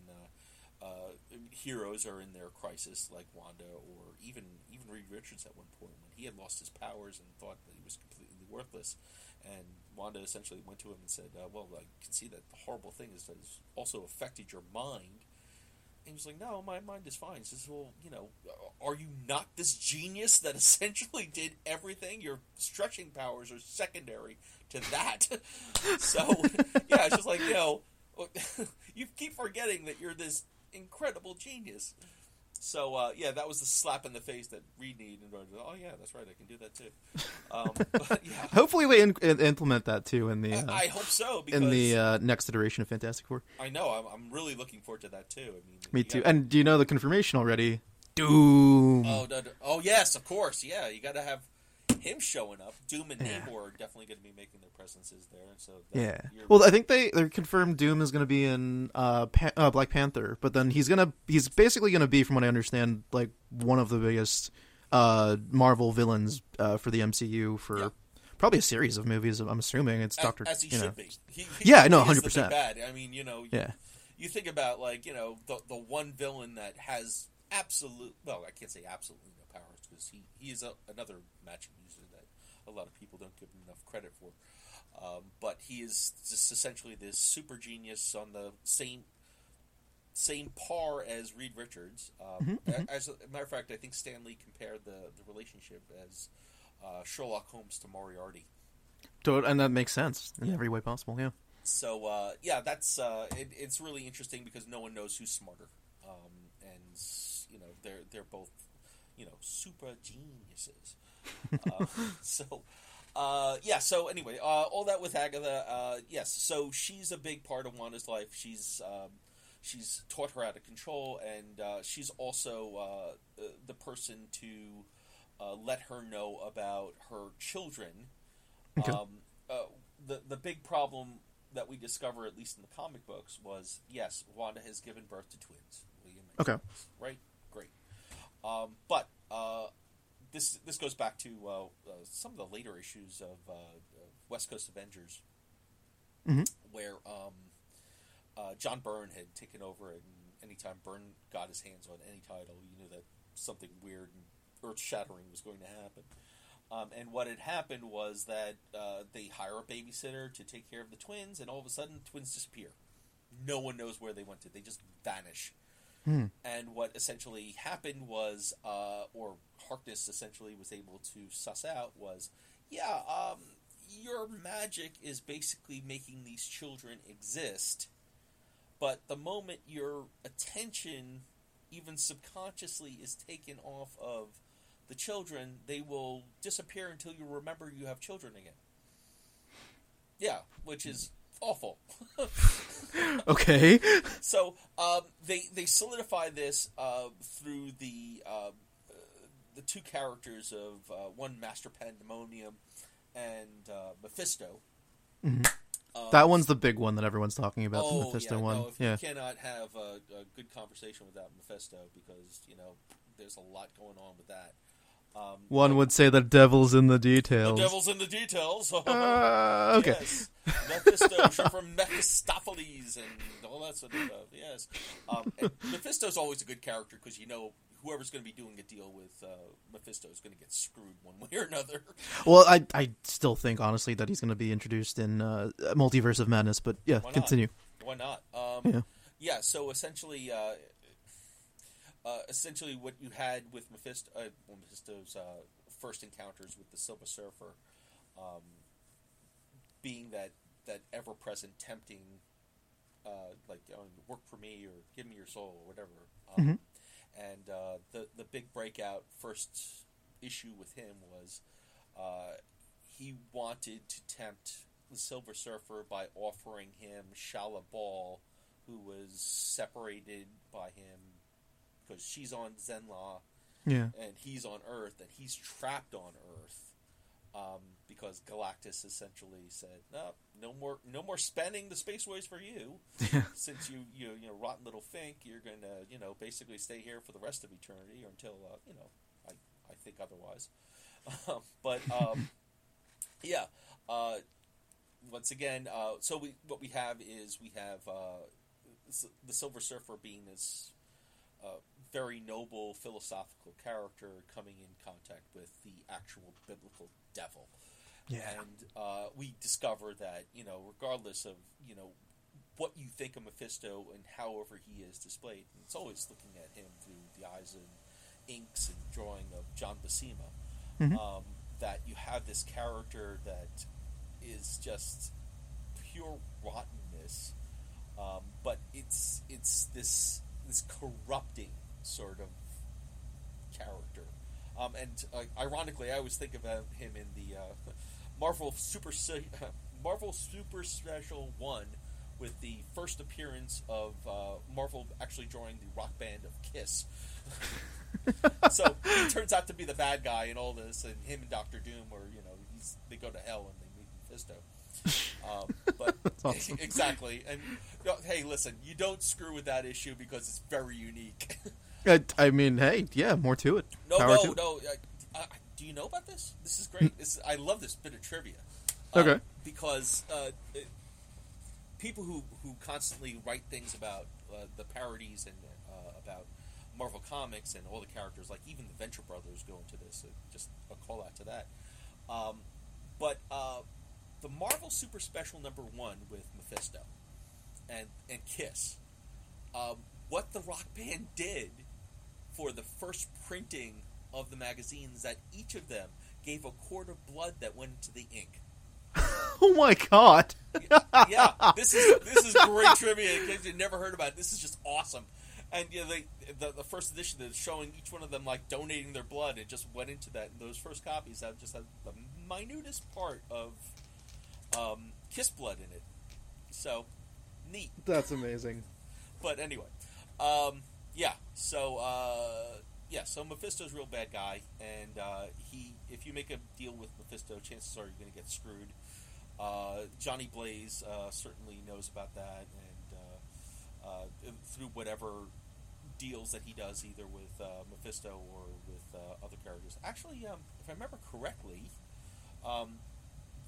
uh, heroes are in their crisis, like Wanda, or even even Reed Richards at one point when he had lost his powers and thought that he was completely worthless, and Wanda essentially went to him and said, uh, "Well, I can see that the horrible thing is that it's also affected your mind." And he was like, "No, my mind is fine." He says, "Well, you know, are you not this genius that essentially did everything? Your stretching powers are secondary to that." so, yeah, it's just like you know, you keep forgetting that you're this incredible genius. So, uh, yeah, that was the slap in the face that Reed needed. in order to, Oh, yeah, that's right, I can do that too. Um, but yeah, Hopefully, we in- implement that too in the uh, I, hope so because in the uh, next iteration of Fantastic Four. I know I'm, I'm really looking forward to that too. I mean, Me too. gotta- And do you know the confirmation already? Doom. Oh, no, no. oh yes, of course. Yeah, you got to have him showing up. Doom and Yeah. Namor are definitely going to be making their presences there. So Yeah. Well, I think they they confirmed Doom is going to be in uh, uh, Black Panther, but then he's gonna he's basically going to be, from what I understand, like one of the biggest uh, Marvel villains uh, for the MCU for Yeah. probably a series of movies. I'm assuming it's Doctor. as he you know. should be. He, he Yeah, no, really is the 100%. Bad. I mean, you know, you, Yeah. you think about like you know the the one villain that has absolute well, I can't say absolutely powers because he he is a, another magic user that a lot of people don't give him enough credit for. Um, but he is just essentially this super genius on the same same par as Reed Richards. Um, a- As a matter of fact, I think Stan Lee compared the the relationship as uh, Sherlock Holmes to Moriarty. And that makes sense in every way possible. Yeah. So uh, yeah, that's uh, it, it's really interesting because no one knows who's smarter, um, and you know they're they're both you know super geniuses. uh, so uh, yeah, so anyway, uh, all that with Agatha, uh, yes. So she's a big part of Wanda's life. She's um, she's taught her how to control, and uh, she's also uh, the person to uh, let her know about her children. Okay. Um, uh, the the big problem that we discover, at least in the comic books, was yes, Wanda has given birth to twins, William Okay. Right? Um, but uh, this this goes back to uh, uh, some of the later issues of uh, uh, West Coast Avengers, Mhm. where um, uh, John Byrne had taken over, and anytime Byrne got his hands on any title, you knew that something weird and earth shattering was going to happen. Um, and what had happened was that uh, they hire a babysitter to take care of the twins, and all of a sudden, twins disappear. No one knows where they went to. They just vanish. And what essentially happened was, uh, or Harkness essentially was able to suss out was, yeah, um, your magic is basically making these children exist, but the moment your attention, even subconsciously, is taken off of the children, they will disappear until you remember you have children again. Yeah, which is awful. Okay. So um, they they solidify this uh, through the uh, uh, the two characters of uh, one Master Pandemonium and uh, Mephisto. Um, that one's the big one that everyone's talking about. oh, the Mephisto yeah, one. No, yeah. you cannot have a, a good conversation without Mephisto because you know there's a lot going on with that. Um, One would say the devil's in the details. the devil's in the details. Uh, okay. Yes. Mephisto from Mephistopheles and all that sort of stuff. Yes. Um, Mephisto's always a good character because you know whoever's going to be doing a deal with uh, Mephisto is going to get screwed one way or another. Well, I I still think honestly that he's going to be introduced in uh, Multiverse of Madness, but yeah, Why continue. Why not? Um, Yeah. yeah. So essentially, uh, uh, essentially, what you had with Mephisto, uh, Mephisto's uh, first encounters with the Silver Surfer, um, being that that ever present tempting, uh, like oh, work for me or give me your soul or whatever. Um, And uh, the the big breakout first issue with him was uh, he wanted to tempt the Silver Surfer by offering him Shala Ball, who was separated by him because she's on Zenn-La Yeah. and he's on Earth, and he's trapped on Earth um, because Galactus essentially said, "No, no more, no more spending the spaceways for you. Since you, you, you know, rotten little fink, you're going to, you know, basically stay here for the rest of eternity or until, uh, you know, I, I think otherwise. but um, yeah, uh, once again, uh, so we what we have is we have uh, the Silver Surfer being this uh, very noble philosophical character coming in contact with the actual biblical devil. Yeah. And uh, we discover that, you know, regardless of, you know, what you think of Mephisto and however he is displayed, it's always looking at him through the eyes and inks and drawing of John Buscema. Um, that you have this character that is just pure rottenness, um, but it's it's this this corrupting sort of character. Um, and uh, ironically, I always think of him in the uh, Marvel Super Marvel Super Special One with the first appearance of uh, Marvel actually drawing the rock band of Kiss. so he turns out to be the bad guy in all this, and him and Doctor Doom, or you know, he's, they go to hell and they meet Mephisto. Um, but awesome. exactly, and no, hey, listen, you don't screw with that issue because it's very unique. I, I mean, hey, yeah, more to it. no, Power no, no. Uh, uh, do you know about this? This is great. This I love this bit of trivia. Okay. Um, because uh, it, people who who constantly write things about uh, the parodies and uh, about Marvel Comics and all the characters, like even the Venture Brothers, go into this. Uh, just a call out to that. Um, but uh, the Marvel Super Special number one with Mephisto and and Kiss, um, what the Rock Band did for the first printing of the magazines that each of them gave a quart of blood that went into the ink. Oh my god. yeah, this is this is great trivia. In case you never heard about it, this is just awesome. And you know, they, the the first edition is showing each one of them like donating their blood. It just went into that. And those first copies have just had the minutest part of um, Kiss blood in it. So neat. That's amazing. But anyway, um, yeah. So uh, yeah. So Mephisto's a real bad guy, and uh, he if you make a deal with Mephisto, chances are you're going to get screwed. Uh, Johnny Blaze uh, certainly knows about that, and uh, uh, through whatever deals that he does either with Mephisto or with other characters. Actually, um, if I remember correctly, um,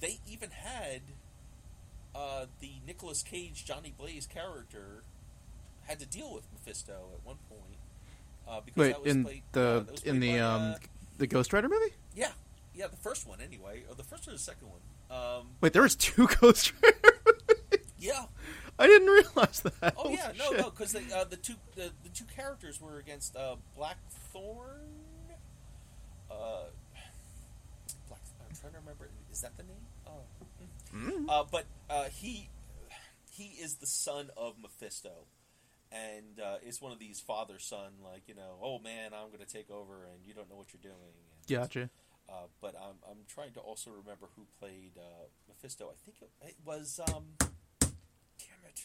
they even had the Nicolas Cage Johnny Blaze character had to deal with Mephisto at one point. Uh, because Wait, that was in played, the uh, was in the by, um uh, the Ghost Rider movie? yeah, yeah, the first one anyway, or the first or the second one. Um, Wait, there was two Ghost Rider. movies? yeah. I didn't realize that. Oh Holy yeah, no, shit. no, because uh, the two the, the two characters were against uh, Blackthorn. Uh, Black. I'm trying to remember. Is that the name? Oh. Mm. Uh, but uh, he he is the son of Mephisto, and uh, it's one of these father son like you know, oh man, I'm going to take over, and you don't know what you're doing. And, Gotcha. Uh, but I'm I'm trying to also remember who played uh, Mephisto. I think it, it was um, damn it.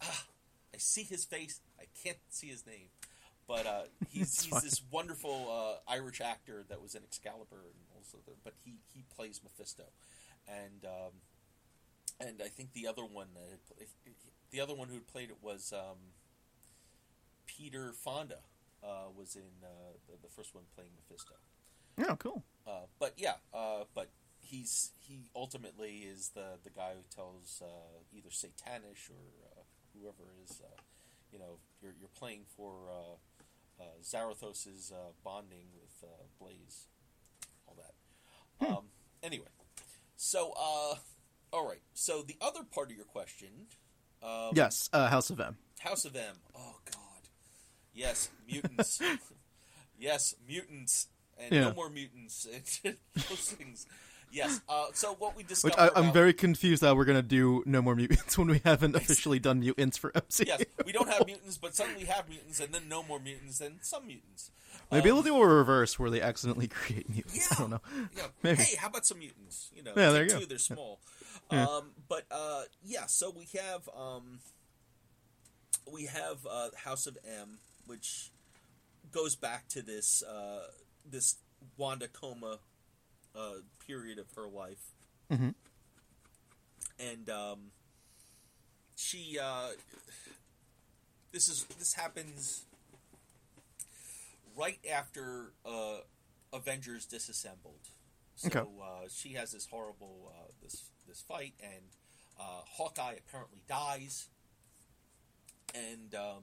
Ah, I see his face. I can't see his name. But uh, he's he's fine. this wonderful uh, Irish actor that was in Excalibur and also the, but he, he plays Mephisto, and um, and I think the other one that the other one who played it was um, Peter Fonda uh, was in uh, the, the first one playing Mephisto. Oh, cool. Uh, but yeah, uh, but he's he ultimately is the the guy who tells uh, either Satannish or uh, whoever is uh, you know you're you're playing for uh, uh, Zarathos's uh, bonding with uh, Blaze, all that. Um, anyway, so uh, all right. So the other part of your question, um, Yes, uh, House of M. House of M. Oh God, yes, mutants. yes, mutants, and Yeah. no more mutants. Those things. Yes. Uh, so what we discovered. I, I'm about- very confused that we're gonna do no more mutants when we haven't officially done mutants for MCU. Yes, we don't have mutants, but suddenly have mutants, and then no more mutants, and some mutants. Maybe Um, we'll do a reverse where they accidentally create mutants. I don't know. Yeah. Maybe. Hey, how about some mutants? You know, Yeah, there you two, go. they're small. Yeah. Um, but uh, yeah, so we have um, we have uh, House of M, which goes back to this uh, this Wanda coma uh, period of her life, Mhm. and um, she uh, this is this happens right after uh, Avengers disassembled. So Okay. uh, she has this horrible uh, this this fight, and uh, Hawkeye apparently dies, and um,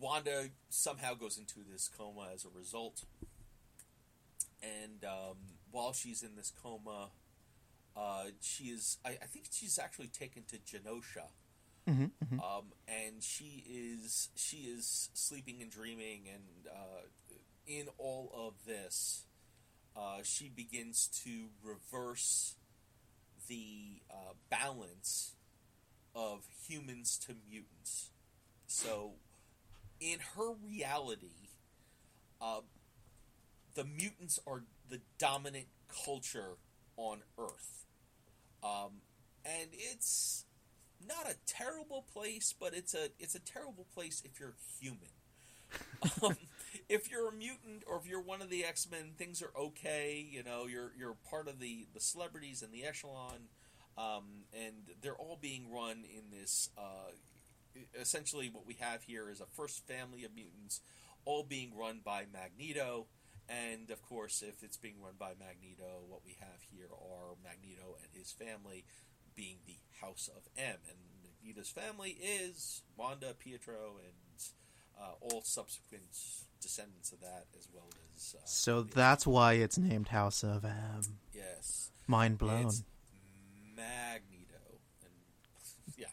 Wanda somehow goes into this coma as a result. And um, while she's in this coma, uh, she is. I, I think she's actually taken to Genosha, Mhm, um, and she is she is sleeping and dreaming, and uh, in all of this, uh, she begins to reverse the uh, balance of humans to mutants. So, in her reality, uh, the mutants are the dominant culture on Earth. Um, and it's not a terrible place, but it's a it's a terrible place if you're human. um, if you're a mutant or if you're one of the X Men, things are okay. You know, you're you're part of the the celebrities and the echelon, um, and they're all being run in this. Uh, essentially, what we have here is a first family of mutants, all being run by Magneto. And of course, if it's being run by Magneto, what we have here are Magneto and his family being the House of M. And Magneto's family is Wanda, Pietro, and uh, all subsequent descendants of that, as well as. Uh, So that's why it's named House of M. Yes. Mind blown. It's Magneto. And, yeah.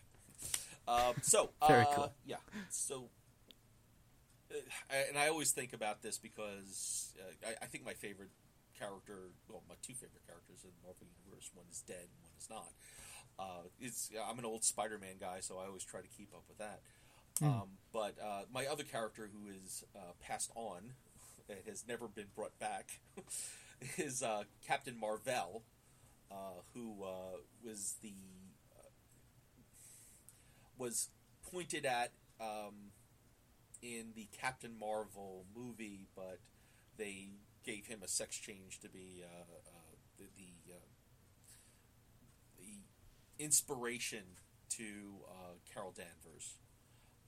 Um, so, Very uh, cool. Yeah. So, uh, and I always think about this because uh, I, I think my favorite character, well, my two favorite characters in the Marvel Universe, one is dead and one is not. Uh, it's I'm an old Spider-Man guy, so I always try to keep up with that. Um, but uh, my other character, who is uh, passed on, and has never been brought back, is uh, Captain Marvel, uh, who uh, was the uh, was pointed at um, in the Captain Marvel movie, but they gave him a sex change to be the the, the inspiration to Carol Danvers.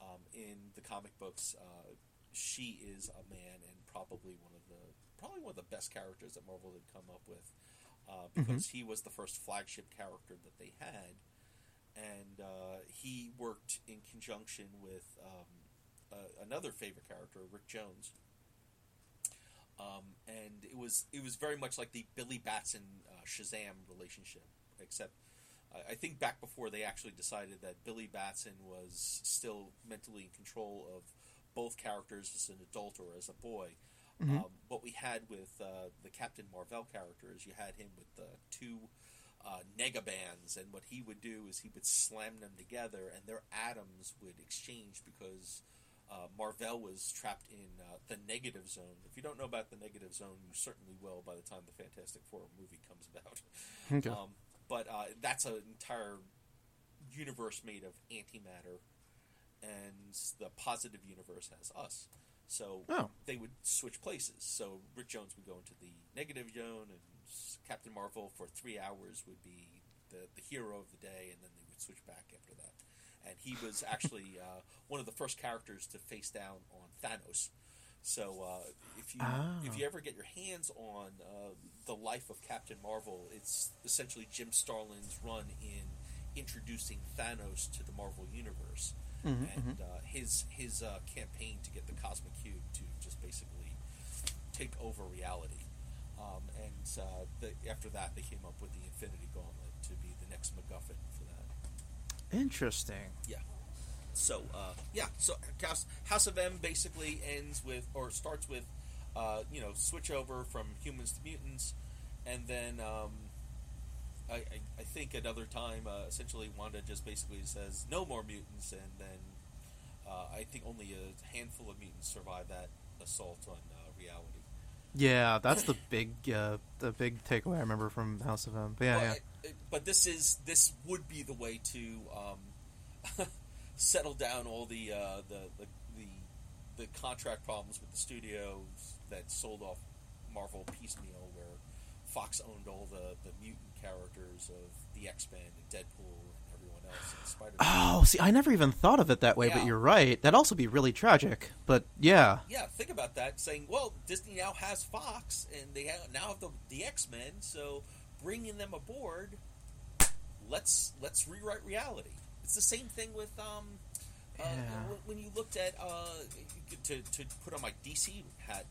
Um, in the comic books, uh, she is a man and probably one of the probably one of the best characters that Marvel had come up with uh, because he was the first flagship character that they had, and uh, he worked in conjunction with um, another favorite character, Rick Jones. Um, and it was it was very much like the Billy Batson uh, Shazam relationship, except I think back before they actually decided that Billy Batson was still mentally in control of both characters as an adult or as a boy. Um, what we had with uh, the Captain Marvel character is you had him with the two uh, negabands, and what he would do is he would slam them together, and their atoms would exchange because uh, Marvel was trapped in uh, the negative zone. If you don't know about the negative zone, you certainly will by the time the Fantastic Four movie comes about. Okay. Um, but uh, that's an entire universe made of antimatter, and the positive universe has us. So Oh. they would switch places. So Rick Jones would go into the negative zone, and Captain Marvel for three hours would be the, the hero of the day, and then they would switch back after that. And he was actually uh, one of the first characters to face down on Thanos. So uh, if you Ah. if you ever get your hands on uh, the life of Captain Marvel, it's essentially Jim Starlin's run in introducing Thanos to the Marvel universe, and uh, his his uh, campaign to get the Cosmic Cube to just basically take over reality. Um, and uh, the, after that, they came up with the Infinity Gauntlet to be the next MacGuffin for that. Interesting. Yeah. So uh, yeah, so House, House of M basically ends with or starts with uh, you know switch over from humans to mutants, and then um, I, I, I think another time uh, essentially Wanda just basically says no more mutants, and then uh, I think only a handful of mutants survive that assault on uh, reality. Yeah, that's the big uh, the big takeaway I remember from House of M. But yeah, Well, yeah. I- I- but this is this would be the way to um, settle down all the, uh, the the the the contract problems with the studios that sold off Marvel piecemeal, where Fox owned all the, the mutant characters of the X Men and Deadpool and everyone else and Spider. Oh, see, I never even thought of it that way, but you're right. That'd also be really tragic. But yeah, yeah, think about that. Saying, well, Disney now has Fox, and they have, now have the the X Men, so bringing them aboard, let's let's rewrite reality. It's the same thing with um, uh, Yeah. when- when you looked at uh, to to put on my DC hat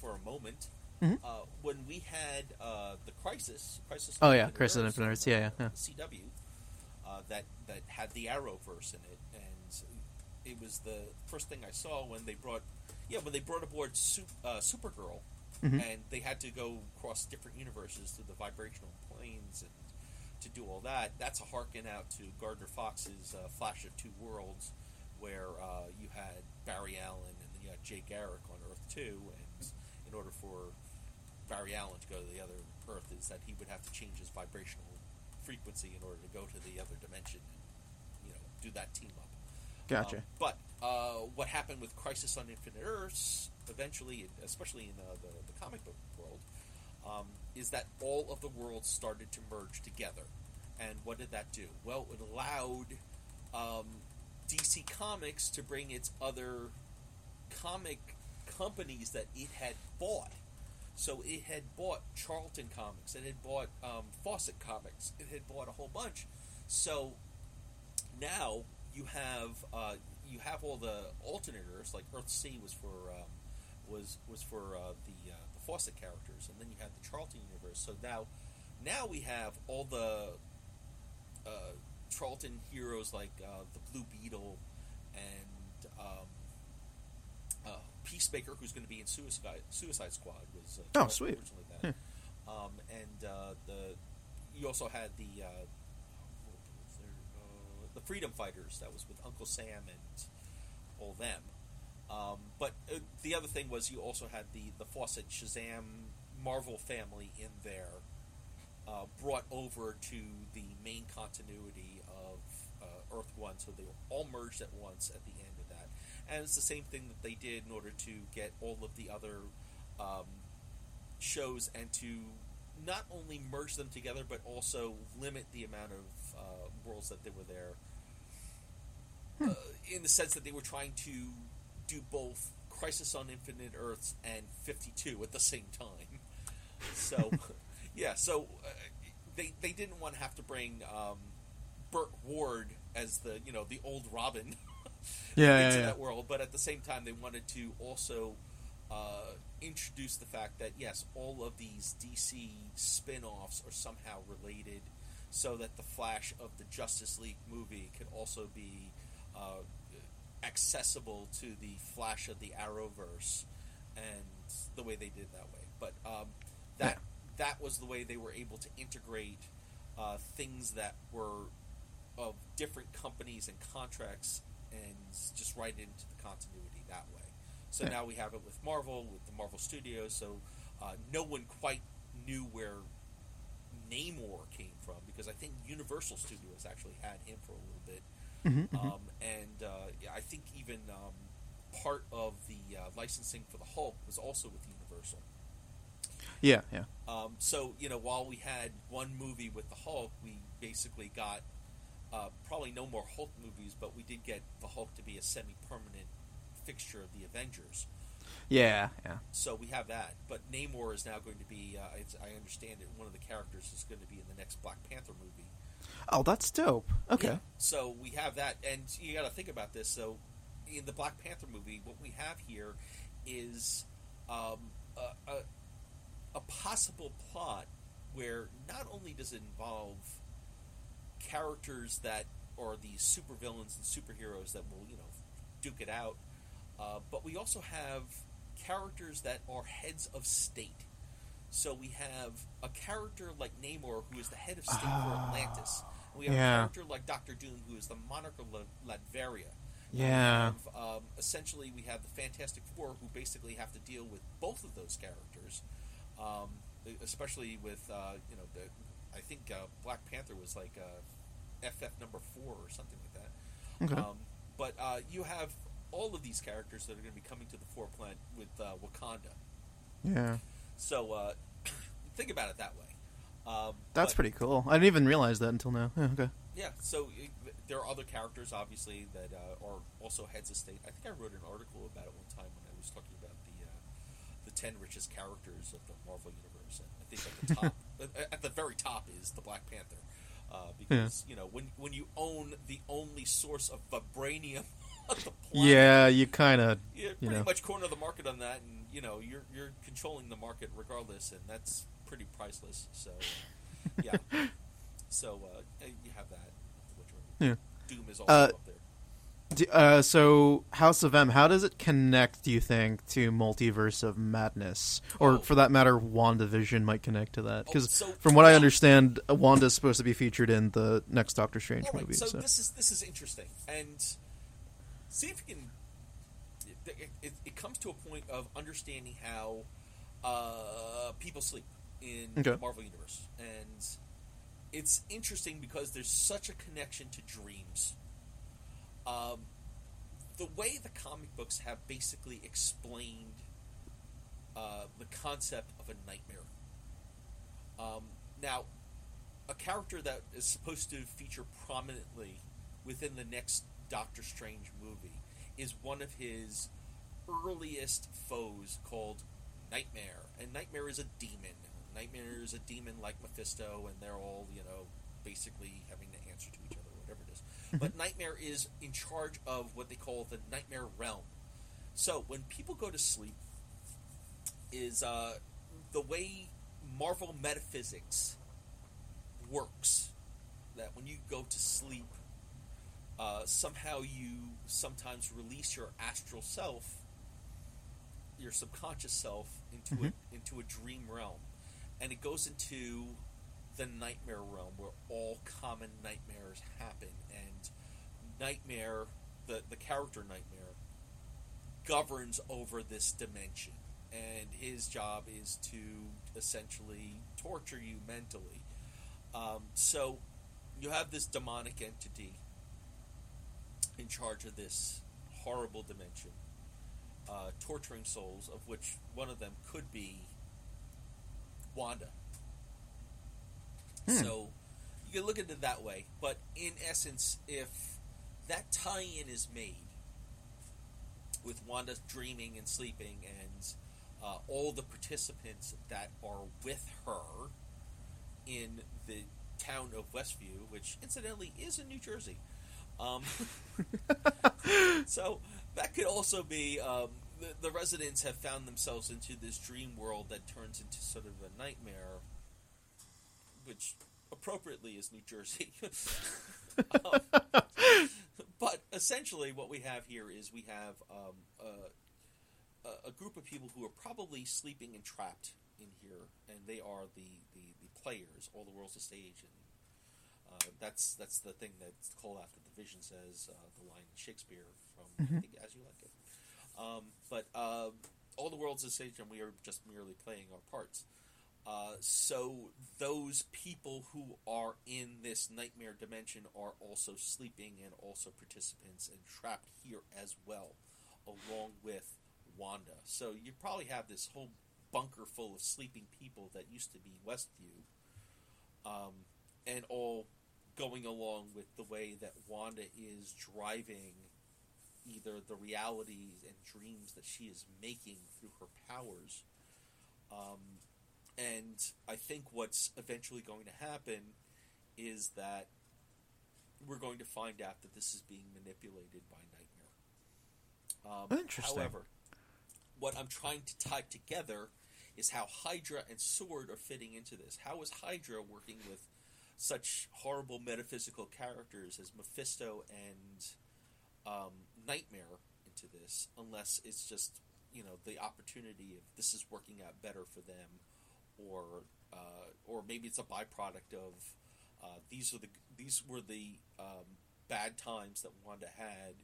for a moment. Mhm. Uh, when we had uh, the Crisis, Crisis. Oh, yeah, Crisis on Earths, Infinite Earths, yeah, yeah, yeah. CW, uh, that that had the Arrowverse in it, and it was the first thing I saw when they brought, yeah, when they brought aboard Sup- uh, Supergirl, Mhm. and they had to go across different universes through the vibrational planes and to do all that. That's a harken out to Gardner Fox's uh, Flash of Two Worlds, where uh, you had Barry Allen and then you had Jay Garrick on Earth Two, and in order for Barry Allen to go to the other Earth, is that he would have to change his vibrational frequency in order to go to the other dimension and you know do that team up. gotcha. Um, but uh, what happened with Crisis on Infinite Earths, eventually, especially in uh, the, the comic book um, is that all of the worlds started to merge together. And what did that do? Well, it allowed um, DC Comics to bring its other comic companies that it had bought. So it had bought Charlton Comics, it had bought um, Fawcett Comics, it had bought a whole bunch. So now you have uh, you have all the alternators like Earth C was for um, was was for uh, the uh, the Fawcett characters, and then you had the Charlton universe. So now now we have all the uh, Charlton heroes like uh, the Blue Beetle and um, uh, Peacemaker, who's going to be in Suicide Suicide Squad, was uh, Oh, sweet. originally that. Um, and uh, the you also had the uh, uh, the Freedom Fighters that was with Uncle Sam and all them. Um, but uh, the other thing was you also had the the Fawcett Shazam Marvel family in there, uh, brought over to the main continuity of uh, Earth One, so they were all merged at once at the end of that. And it's the same thing that they did in order to get all of the other um, shows and to not only merge them together, but also limit the amount of uh, worlds that they were there. Uh, in the sense that they were trying to do both Crisis on Infinite Earths and 52 at the same time. So, yeah, so uh, they they didn't want to have to bring um, Burt Ward as the you know the old Robin Yeah, into yeah, yeah. that world, but at the same time they wanted to also uh, introduce the fact that yes, all of these DC spin-offs are somehow related, so that the Flash of the Justice League movie could also be uh, accessible to the Flash of the Arrowverse, and the way they did it that way. But um, that that was the way they were able to integrate uh, things that were of different companies and contracts and just right into the continuity that way. So now we have it with Marvel, with the Marvel Studios. So uh, no one quite knew where Namor came from because I think Universal Studios actually had him for a little bit. Mhm, mhm. Um, and uh, yeah, I think even um, part of the uh, licensing for the Hulk was also with Universal. yeah, yeah. Um, so you know, while we had one movie with the Hulk, we basically got uh, probably no more Hulk movies, but we did get the Hulk to be a semi-permanent fixture of the Avengers. Yeah, yeah. So we have that. But Namor is now going to be, uh, I understand it, one of the characters is going to be in the next Black Panther movie. Oh, that's dope. Okay. Yeah. So we have that, and you got to think about this. So in the Black Panther movie, what we have here is um, a, a, a possible plot where not only does it involve characters that are these supervillains and superheroes that will, you know, duke it out, uh, but we also have characters that are heads of state. So we have a character like Namor, who is the head of state for Ah. Atlantis. We have Yeah. a character like Doctor Doom, who is the monarch of Latveria. Yeah. We have, um, essentially, we have the Fantastic Four, who basically have to deal with both of those characters, um, especially with uh, you know the. I think uh, Black Panther was like uh, FF number four or something like that. Okay. Um, but uh, you have all of these characters that are going to be coming to the forefront with uh, Wakanda. Yeah. So uh, think about it that way. Um, That's but- pretty cool. I didn't even realize that until now. Yeah, okay. Yeah, so it, there are other characters, obviously, that uh, are also heads of state. I think I wrote an article about it one time when I was talking about the uh, the ten richest characters of the Marvel universe. And I think at the top, at- at the very top, is the Black Panther, uh, because you know when when you own the only source of vibranium planet, Yeah, you kind of. you you pretty know. much corner the market on that, and you know you're you're controlling the market regardless, and that's pretty priceless. So uh, yeah, so uh, you have that. Which Yeah. Doom is also Uh, up there. D- Uh, so House of M, how does it connect? Do you think to Multiverse of Madness, or Oh. for that matter, WandaVision might connect to that? Because Oh, so- from what I understand, Wanda is supposed to be featured in the next Doctor Strange All right, movie. so, So, this is this is interesting, and see if you can. It, it, it comes to a point of understanding how uh, people sleep in Okay. the Marvel universe, and it's interesting because there's such a connection to dreams. Um, the way the comic books have basically explained uh, the concept of a nightmare. Um, now, a character that is supposed to feature prominently within the next Doctor Strange movie is one of his earliest foes called Nightmare. And Nightmare is a demon. Nightmare is a demon like Mephisto, and they're all, you know, basically having to answer to each other, whatever it is. but Nightmare is in charge of what they call the Nightmare Realm. So when people go to sleep, is uh, the way Marvel metaphysics works. That when you go to sleep, uh, somehow you sometimes release your astral self, your subconscious self, into Mhm. a into a dream realm, and it goes into the nightmare realm where all common nightmares happen, and nightmare, the the character nightmare, governs over this dimension, and his job is to essentially torture you mentally. Um, so you have this demonic entity in charge of this horrible dimension, uh, torturing souls, of which one of them could be Wanda. Hmm. So you can look at it that way, but in essence, if that tie-in is made with Wanda dreaming and sleeping, and uh, all the participants that are with her in the town of Westview, which incidentally is in New Jersey. Um, so that could also be um, the, the residents have found themselves into this dream world that turns into sort of a nightmare, which appropriately is New Jersey. um, but essentially, what we have here is we have um, a, a group of people who are probably sleeping and trapped in here, and they are the, the, the players. All the world's a stage, and uh, that's that's the thing that's called after the vision says uh, the line in Shakespeare from I think As You Like It. Um, but uh, all the world's a stage, and we are just merely playing our parts. Uh, so those people who are in this nightmare dimension are also sleeping and also participants and trapped here as well, along with Wanda. So you probably have this whole bunker full of sleeping people that used to be Westview, um, and all going along with the way that Wanda is driving either the realities and dreams that she is making through her powers. Um, and I think what's eventually going to happen is that we're going to find out that this is being manipulated by Nightmare. Um, Interesting. However, what I'm trying to tie together is how Hydra and Sword are fitting into this. How is Hydra working with such horrible metaphysical characters as Mephisto and um, Nightmare into this, unless it's just you know the opportunity of this is working out better for them, or uh, or maybe it's a byproduct of uh, these are the these were the um, bad times that Wanda had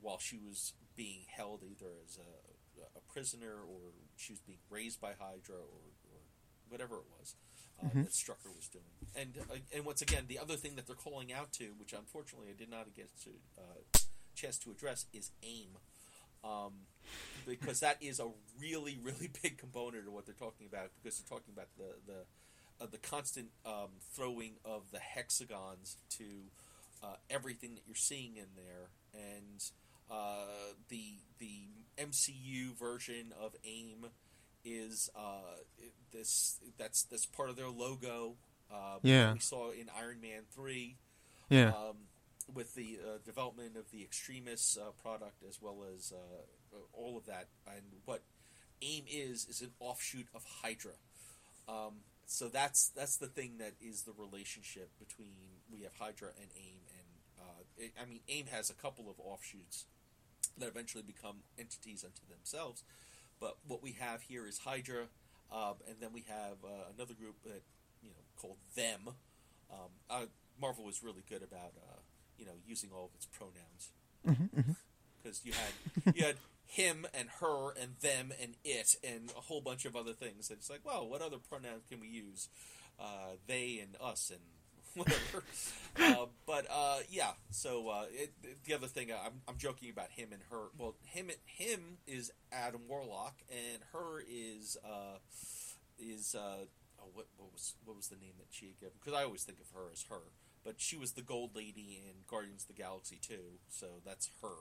while she was being held either as a, a prisoner or she was being raised by Hydra or, or whatever it was uh, that Strucker was doing. And uh, and once again, the other thing that they're calling out to, which unfortunately I did not get to chance to address, is aim. Um, because that is a really, really big component of what they're talking about. Because they're talking about the the uh, the constant um, throwing of the hexagons to uh, everything that you're seeing in there, and uh, the the MCU version of AIM is uh, this that's that's part of their logo. Uh, Yeah. we saw in Iron Man three Yeah. um, with the uh, development of the Extremis uh, product as well as uh, all of that. And what AIM is is an offshoot of Hydra. Um, so that's that's the thing that is the relationship between we have Hydra and AIM. And uh, it, I mean, AIM has a couple of offshoots that eventually become entities unto themselves. But what we have here is Hydra, um, and then we have uh, another group that you know called them. Um, uh, Marvel was really good about uh, you know using all of its pronouns because you had you had him and her and them and it and a whole bunch of other things. And it's like, well, what other pronouns can we use? Uh, they and us and whatever. uh, but uh, yeah, so uh, it, the other thing I'm, I'm joking about him and her. Well, him him is Adam Warlock, and her is uh, is uh, oh, what, what was what was the name that she had given? Because I always think of her as her, but she was the Gold Lady in Guardians of the Galaxy 2, so that's her.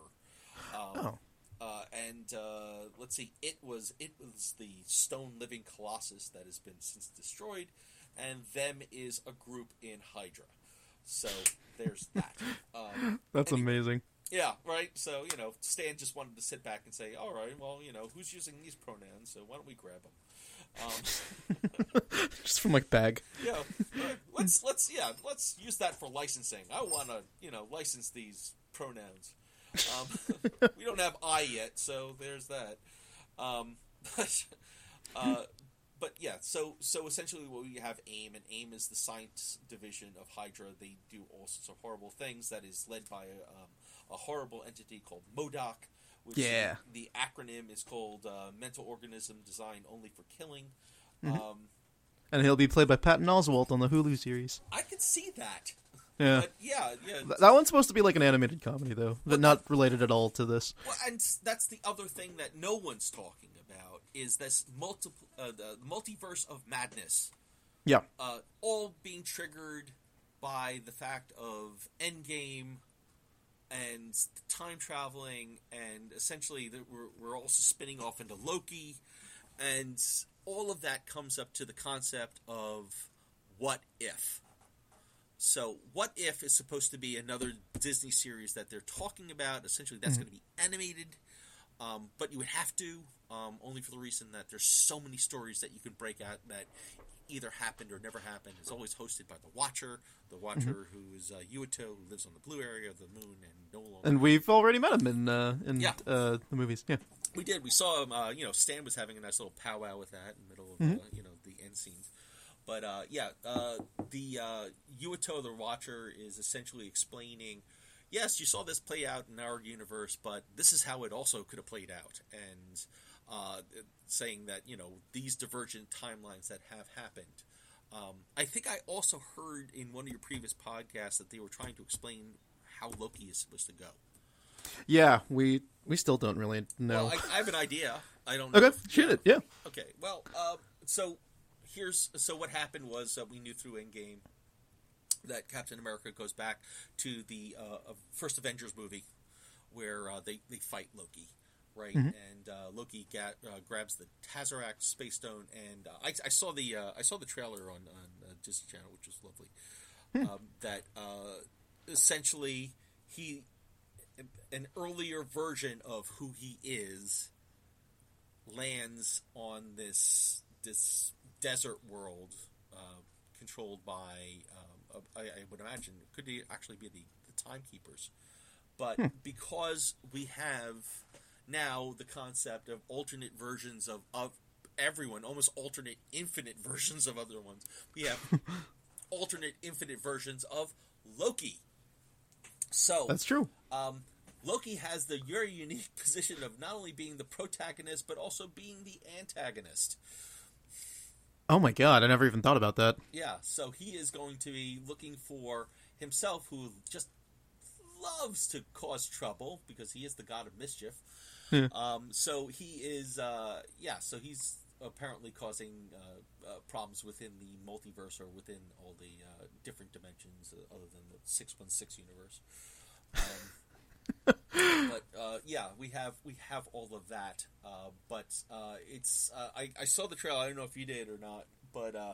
Um, Oh. uh, and uh, let's see, it was it was the stone living colossus that has been since destroyed, and them is a group in Hydra. So there's that. Um, That's any- amazing. yeah, right. So you know, Stan just wanted to sit back and say, "All right, well, you know, who's using these pronouns? So why don't we grab them?" Um, Just from like bag. yeah, let's let's yeah, let's use that for licensing. I want to you know license these pronouns. Um, we don't have I yet, so there's that. Um, but, uh, but yeah, so so essentially, what we have AIM, and AIM is the science division of Hydra. They do all sorts of horrible things. That is led by a, um, a horrible entity called MODOK. Which Yeah. The, acronym is called uh, Mental Organism Designed Only for Killing. Mm-hmm. Um, And he'll be played by Patton Oswalt on the Hulu series. I could see that. Yeah. But yeah, yeah. Th- that one's supposed to be like an animated comedy, though, but not related at all to this. Well, and that's the other thing that no one's talking about is this multiple, uh, the multiverse of madness, Yeah. uh, all being triggered by the fact of Endgame and time traveling, and essentially that we're we're also spinning off into Loki, and all of that comes up to the concept of what if. So, what if is supposed to be another Disney series that they're talking about? Essentially, that's going to be animated, um, but you would have to um, only for the reason that there's so many stories that you can break out that either happened or never happened. It's always hosted by the Watcher, the Watcher who is uh, Uatu, who lives on the blue area of the moon and no longer. And we've already met him in uh, in Yeah. uh, the movies. Yeah. We did. We saw him. Uh, you know, Stan was having a nice little powwow with that in the middle of uh, you know the end scenes. But uh, yeah, uh, the uh, Uatu the Watcher is essentially explaining. Yes, you saw this play out in our universe, but this is how it also could have played out, and uh, saying that you know these divergent timelines that have happened. Um, I think I also heard in one of your previous podcasts that they were trying to explain how Loki is supposed to go. Yeah, we we still don't really know. Well, I, I have an idea. I don't. know okay, if- shoot it. Yeah. Okay. Well, uh, so here's so what happened was uh, we knew through Endgame that Captain America goes back to the uh, uh, first Avengers movie where uh, they they fight Loki, right? And uh, Loki uh, grabs the Tesseract space stone, and uh, I, I saw the uh, I saw the trailer on on uh, Disney Channel, which was lovely. Um, that uh, essentially he an earlier version of who he is lands on this this desert world uh, controlled by um, I, I would imagine it could be- actually be the, the timekeepers but because we have now the concept of alternate versions of, of everyone almost alternate infinite versions of other ones we have alternate infinite versions of loki so That's true. um, Loki has the very unique position of not only being the protagonist but also being the antagonist. Oh my god, I never even thought about that. Yeah, so he is going to be looking for himself, who just loves to cause trouble because he is the god of mischief. Yeah. Um, so he is, uh, yeah, so he's apparently causing uh, uh, problems within the multiverse or within all the uh, different dimensions uh, other than the 616 universe. Um, but uh, yeah, we have we have all of that. Uh, but uh, it's uh, I, I saw the trailer. I don't know if you did or not, but uh,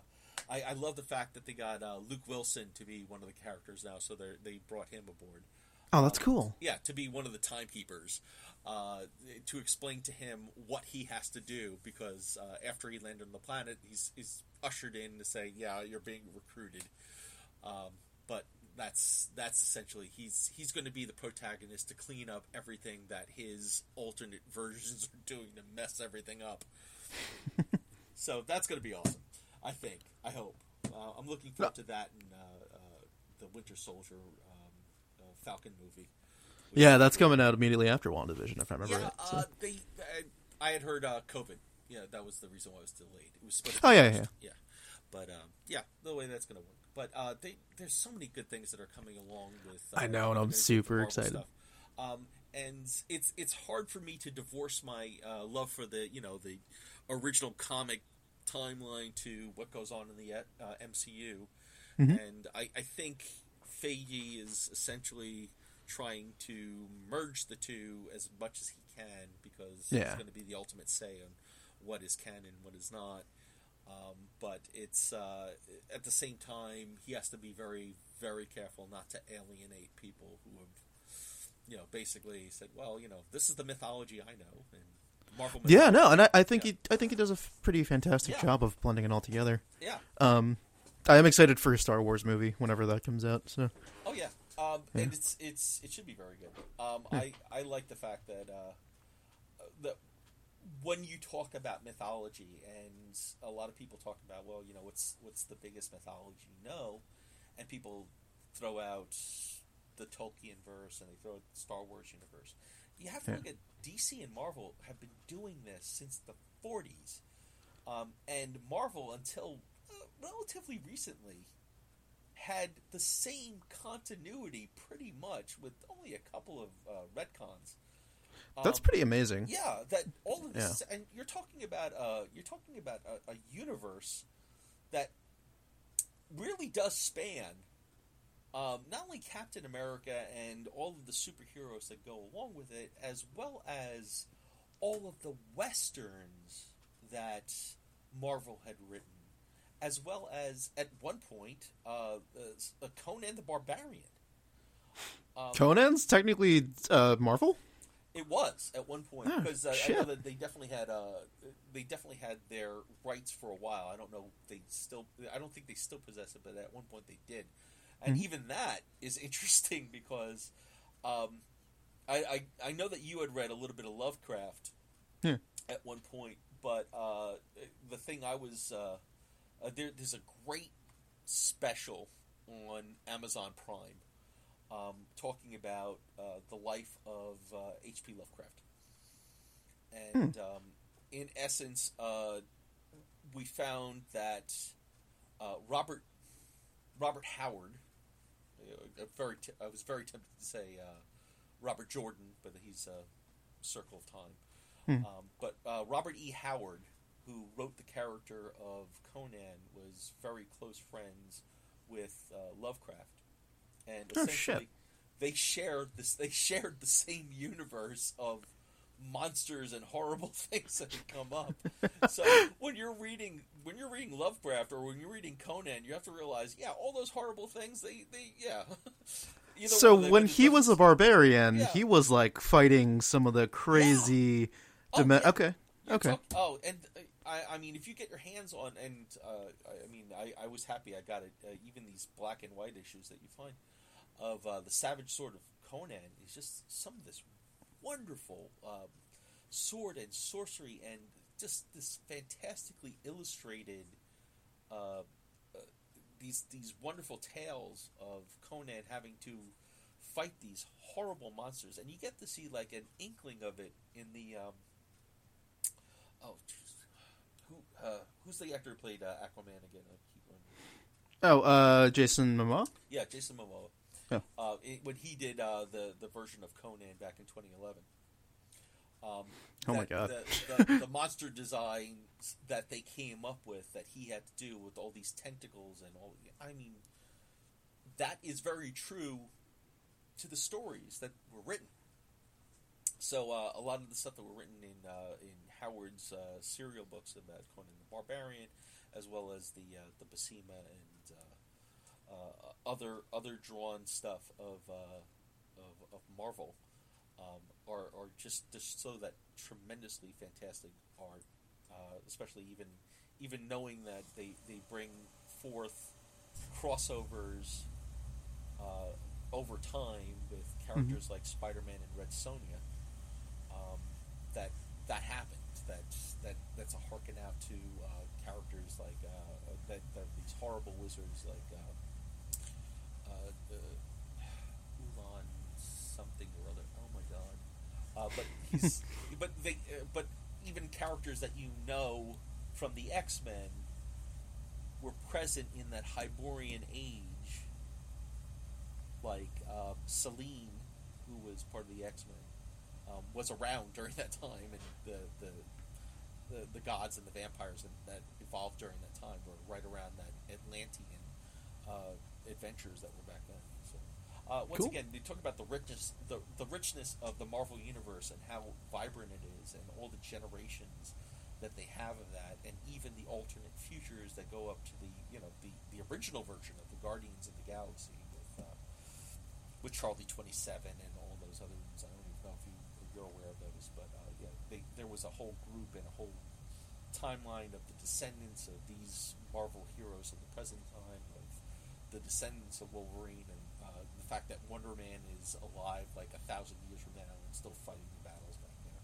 I, I love the fact that they got uh, Luke Wilson to be one of the characters now. So they they brought him aboard. Oh, that's cool. Yeah, to be one of the timekeepers, uh, to explain to him what he has to do because uh, after he landed on the planet, he's he's ushered in to say, "Yeah, you're being recruited." Um, but that's that's essentially he's he's going to be the protagonist to clean up everything that his alternate versions are doing to mess everything up. so that's going to be awesome. I think. I hope. Uh, I'm looking forward to that in uh, uh, the Winter Soldier um, uh, Falcon movie. Yeah, that's coming out immediately after WandaVision, if I remember Yeah, right. So- uh, they. I, I had heard uh, COVID. Yeah, that was the reason why it was delayed. It was supposed. To Oh, yeah, yeah. yeah. But um, yeah, the way that's going to work. But uh, they, there's so many good things that are coming along with. Uh, I know, and I'm super excited. Stuff. Um, and it's it's hard for me to divorce my uh, love for the you know the original comic timeline to what goes on in the uh, MCU, Mm-hmm. and I, I think Feige is essentially trying to merge the two as much as he can because Yeah. he's going to be the ultimate say on what is canon, and what is not. Um, but it's uh, at the same time he has to be very, very careful not to alienate people who have, you know, basically said, "Well, you know, this is the mythology I know," and Marvel. yeah, no, and I, I think Yeah. he, I think he does a pretty fantastic Yeah. job of blending it all together. yeah, Um, I am excited for a Star Wars movie whenever that comes out. So um, Yeah. and it's it's it should be very good. Um, I I like the fact that uh, that when you talk about mythology, and a lot of people talk about, well, you know, what's what's the biggest mythology you know, and people throw out the Tolkien verse and they throw out the Star Wars universe. You have to Yeah. look at DC and Marvel have been doing this since the '40s, um, and Marvel until uh, relatively recently had the same continuity pretty much with only a couple of uh, retcons. that's Um, pretty amazing. yeah, that all of this, and you're talking about uh, you're talking about a, a universe that really does span um, not only Captain America and all of the superheroes that go along with it, as well as all of the westerns that Marvel had written, as well as at one point uh, uh, Conan the Barbarian. Um, Conan's technically uh, Marvel. It was at one point Oh, because uh, I know that they definitely had uh, they definitely had their rights for a while. I don't know if they still I don't think they still possess it, but at one point they did, and Mm-hmm. even that is interesting because um, I, I I know that you had read a little bit of Lovecraft Yeah. at one point, but uh, the thing I was uh, uh, there, there's a great special on Amazon Prime um, talking about uh, the life of uh, H.P. Lovecraft. And um, in essence, uh, we found that uh, Robert Robert Howard, uh, a very t- I was very tempted to say uh, Robert Jordan, but he's a Circle of Time. Um, but uh, Robert E. Howard, who wrote the character of Conan, was very close friends with uh, Lovecraft, and Oh, essentially shit. they shared this. They shared the same universe of monsters and horrible things that had come up. so when you're reading when you're reading Lovecraft or when you're reading Conan, you have to realize, yeah, all those horrible things. They they yeah. Either So one of them when he was a barbarian, Yeah. he was like fighting some of the crazy. Oh, dimen- yeah. Okay. You're Okay. talk- oh, and uh, I, I mean, if you get your hands on, and uh, I mean, I, I was happy I got it. Uh, even these black and white issues that you find of uh, the Savage Sword of Conan is just some of this wonderful um, sword and sorcery, and just this fantastically illustrated. Uh, uh, these these wonderful tales of Conan having to fight these horrible monsters, and you get to see like an inkling of it in the um, oh, jeez. Uh, who's the actor who played uh, Aquaman again? I keep. Oh, uh, Jason Momoa. Yeah, Jason Momoa. Yeah. Uh, it, when he did uh, the the version of Conan back in 2011. Um, Oh my God. The, the, the monster designs that they came up with that he had to do with all these tentacles and all. I mean, that is very true to the stories that were written. So uh, a lot of the stuff that were written in uh, in Howard's uh, serial books about Conan the Barbarian, as well as the uh, the Basima and uh, uh, other other drawn stuff of uh, of, of Marvel, um, are, are just just so that tremendously fantastic art, uh, especially even even knowing that they, they bring forth crossovers uh, over time with characters like Spider-Man and Red Sonja. Um, that that happened. That that that's a harken out to uh, characters like uh, that, that these horrible wizards like uh, uh, uh, Ulan something or other. Oh my god! Uh, but he's but they uh, but even characters that you know from the X Men were present in that Hyborian age, like um, Selene, who was part of the X Men, um, was around during that time, and the the, the, the gods and the vampires that, that evolved during that time were right around that Atlantean uh, adventures that were back then. So, uh, once Cool. again, they talk about the richness the, the richness of the Marvel universe and how vibrant it is, and all the generations that they have of that, and even the alternate futures that go up to the you know the, the original version of the Guardians of the Galaxy with uh, with Charlie Twenty Seven and all those other ones. I don't even know if you if you're aware of those, but uh, yeah, they, there was a whole group and a whole timeline of the descendants of these Marvel heroes of the present time, of the descendants of Wolverine, and uh, the fact that Wonder Man is alive like a thousand years from now and still fighting the battles back there.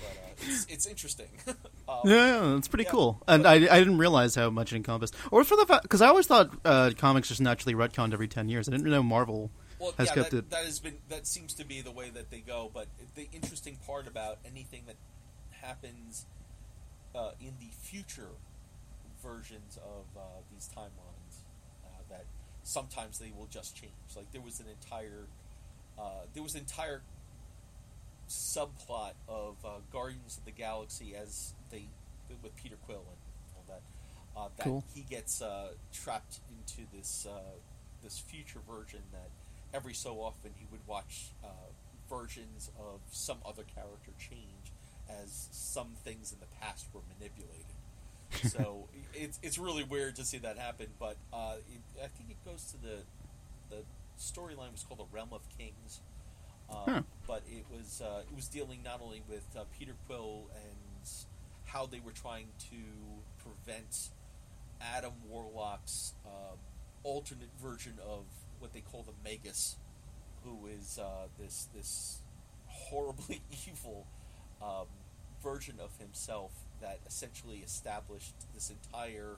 But uh, it's, it's interesting. um, Yeah, yeah, that's pretty Yeah. cool. And I, I didn't realize how much it encompassed. Or for the fact, because I always thought uh, comics just naturally retconned every 10 years. I didn't know Marvel Well, has yeah, kept that, it. that has been that seems to be the way that they go. But the interesting part about anything that happens uh, in the future versions of uh, these timelines, uh, that sometimes they will just change. Like there was an entire uh, there was an entire subplot of uh, Guardians of the Galaxy as they with Peter Quill and all that. Uh, that Cool. he gets uh, trapped into this uh, this future version that every so often he would watch uh, versions of some other character change as some things in the past were manipulated. so it's it's really weird to see that happen, but uh, it, I think it goes to the the storyline was called the Realm of Kings, um, Huh. but it was uh, it was dealing not only with uh, Peter Quill and how they were trying to prevent Adam Warlock's uh, alternate version of what they call the Magus, who is uh, this this horribly evil um, version of himself that essentially established this entire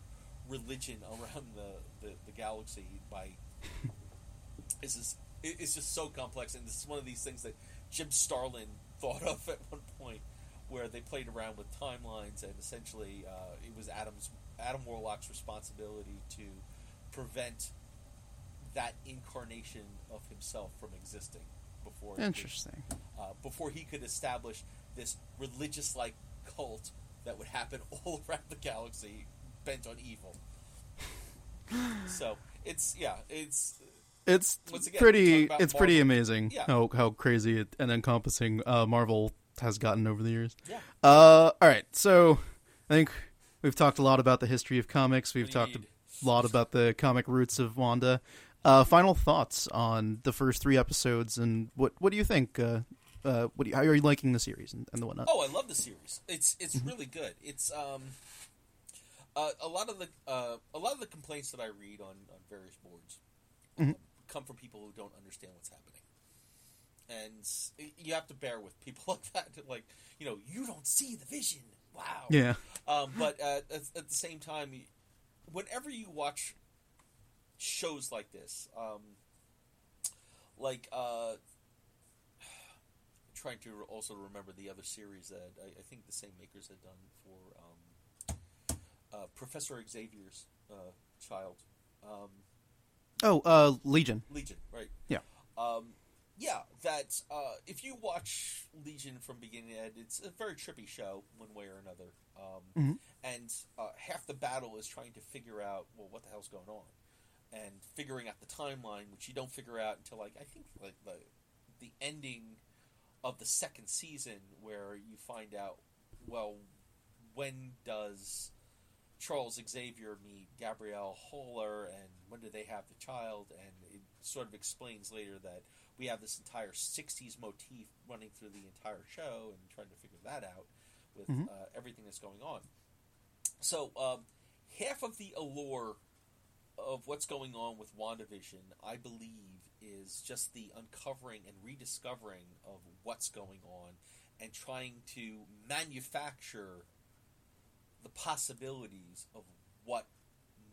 religion around the, the, the galaxy by it's just it- it's just so complex and this is one of these things that Jim Starlin thought of at one point where they played around with timelines and essentially uh, it was Adam's Adam Warlock's responsibility to prevent that incarnation of himself from existing before Interesting. uh, before he could establish this religious like cult that would happen all around the galaxy bent on evil. so it's yeah, it's It's again, pretty. It's pretty amazing Yeah. how how crazy it, and encompassing uh, Marvel has gotten over the years. yeah. Uh, all right, so I think we've talked a lot about the history of comics. We've you talked a lot about the comic roots of Wanda. Uh, final thoughts on the first three episodes, and what what do you think? Uh, uh, what do you, how are you liking the series and, and the whatnot? Oh, I love the series. It's it's really good. It's um uh, a lot of the uh, a lot of the complaints that I read on, on various boards um, come from people who don't understand what's happening, and you have to bear with people like that. Like you know, you don't see the vision. Wow. Yeah, Um, but at, at the same time, whenever you watch shows like this, um, like uh, trying to also remember the other series that I, I think the same makers had done for um, uh, Professor Xavier's uh, child, um, Oh, uh, Legion. Legion, right? Yeah. Um, yeah, that uh, if you watch Legion from beginning to end, it's a very trippy show, one way or another. Um, Mhm. And uh, half the battle is trying to figure out, well, what the hell's going on, and figuring out the timeline, which you don't figure out until like I think like the the ending of the second season, where you find out, well, when does Charles Xavier meet Gabrielle Haller, and when do they have the child? And it sort of explains later that we have this entire '60s motif running through the entire show, and trying to figure that out with Mhm. uh, everything that's going on. So, um, half of the allure of what's going on with WandaVision, I believe, is just the uncovering and rediscovering of what's going on and trying to manufacture the possibilities of what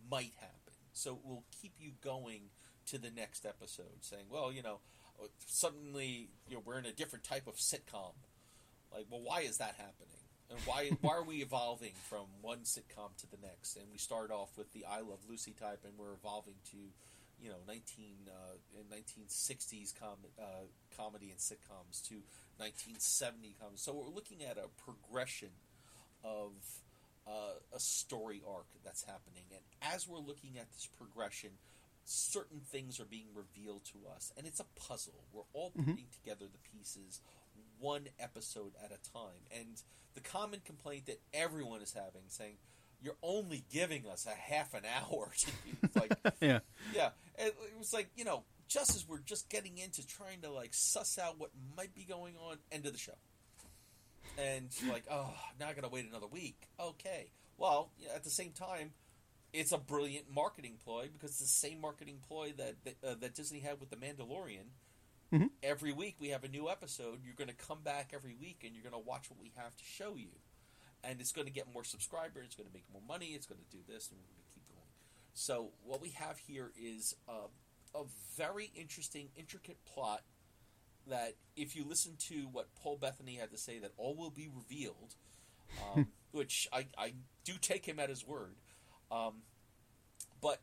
might happen. So it will keep you going to the next episode, saying, well, you know, suddenly you know, we're in a different type of sitcom. Like, well, why is that happening? And why why are we evolving from one sitcom to the next? And we start off with the I Love Lucy type, and we're evolving to, you know, nineteen uh, nineteen sixties com- uh, comedy and sitcoms to nineteen seventy comedy. So we're looking at a progression of uh, a story arc that's happening, and as we're looking at this progression, certain things are being revealed to us, and it's a puzzle. We're all putting together the pieces one episode at a time. And the common complaint that everyone is having, saying, "You're only giving us a half an hour." To like, Yeah. yeah, it, it was like you know, just as we're just getting into trying to like suss out what might be going on, end of the show, and like, oh, now I gotta wait another week. Okay, well, at the same time, it's a brilliant marketing ploy because it's the same marketing ploy that that, uh, that Disney had with the Mandalorian. Mhm. Every week we have a new episode. You're going to come back every week and you're going to watch what we have to show you, and it's going to get more subscribers. It's going to make more money. It's going to do this, and we're going to keep going. So what we have here is uh, a very interesting, intricate plot that, if you listen to what Paul Bettany had to say, that all will be revealed, um, which I, I do take him at his word. Um, but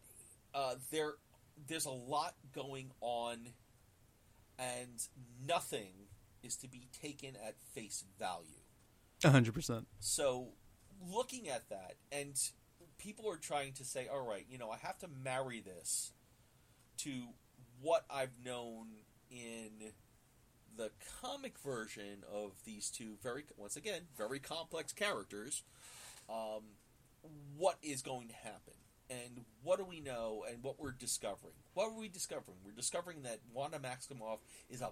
uh, there, there's a lot going on, and nothing is to be taken at face value. Hundred percent. So, looking at that, and people are trying to say, all right, you know, I have to marry this to what I've known in the comic version of these two very once again very complex characters, um, what is going to happen and what do we know and what we're discovering? What are we discovering? We're discovering that Wanda Maximoff is a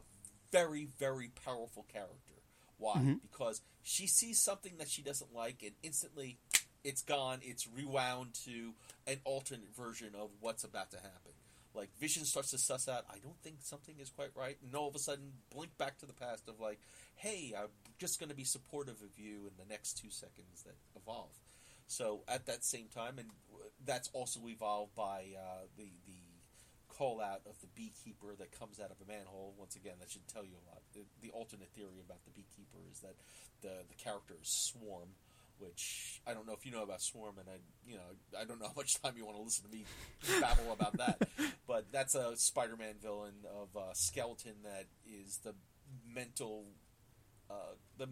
very very powerful character. Why? Mhm. Because she sees something that she doesn't like and instantly it's gone. It's rewound to an alternate version of what's about to happen. Like Vision starts to suss out, I don't think something is quite right, and all of a sudden blink back to the past of like, hey, I'm just going to be supportive of you in the next two seconds that evolve. So at that same time, and that's also evolved by uh, the the call out of the beekeeper that comes out of a manhole. Once again, that should tell you a lot. The, the alternate theory about the beekeeper is that the the character is Swarm, which I don't know if you know about Swarm, and I you know I don't know how much time you want to listen to me babble about that, but that's a Spider-Man villain of uh, skeleton that is the mental uh, the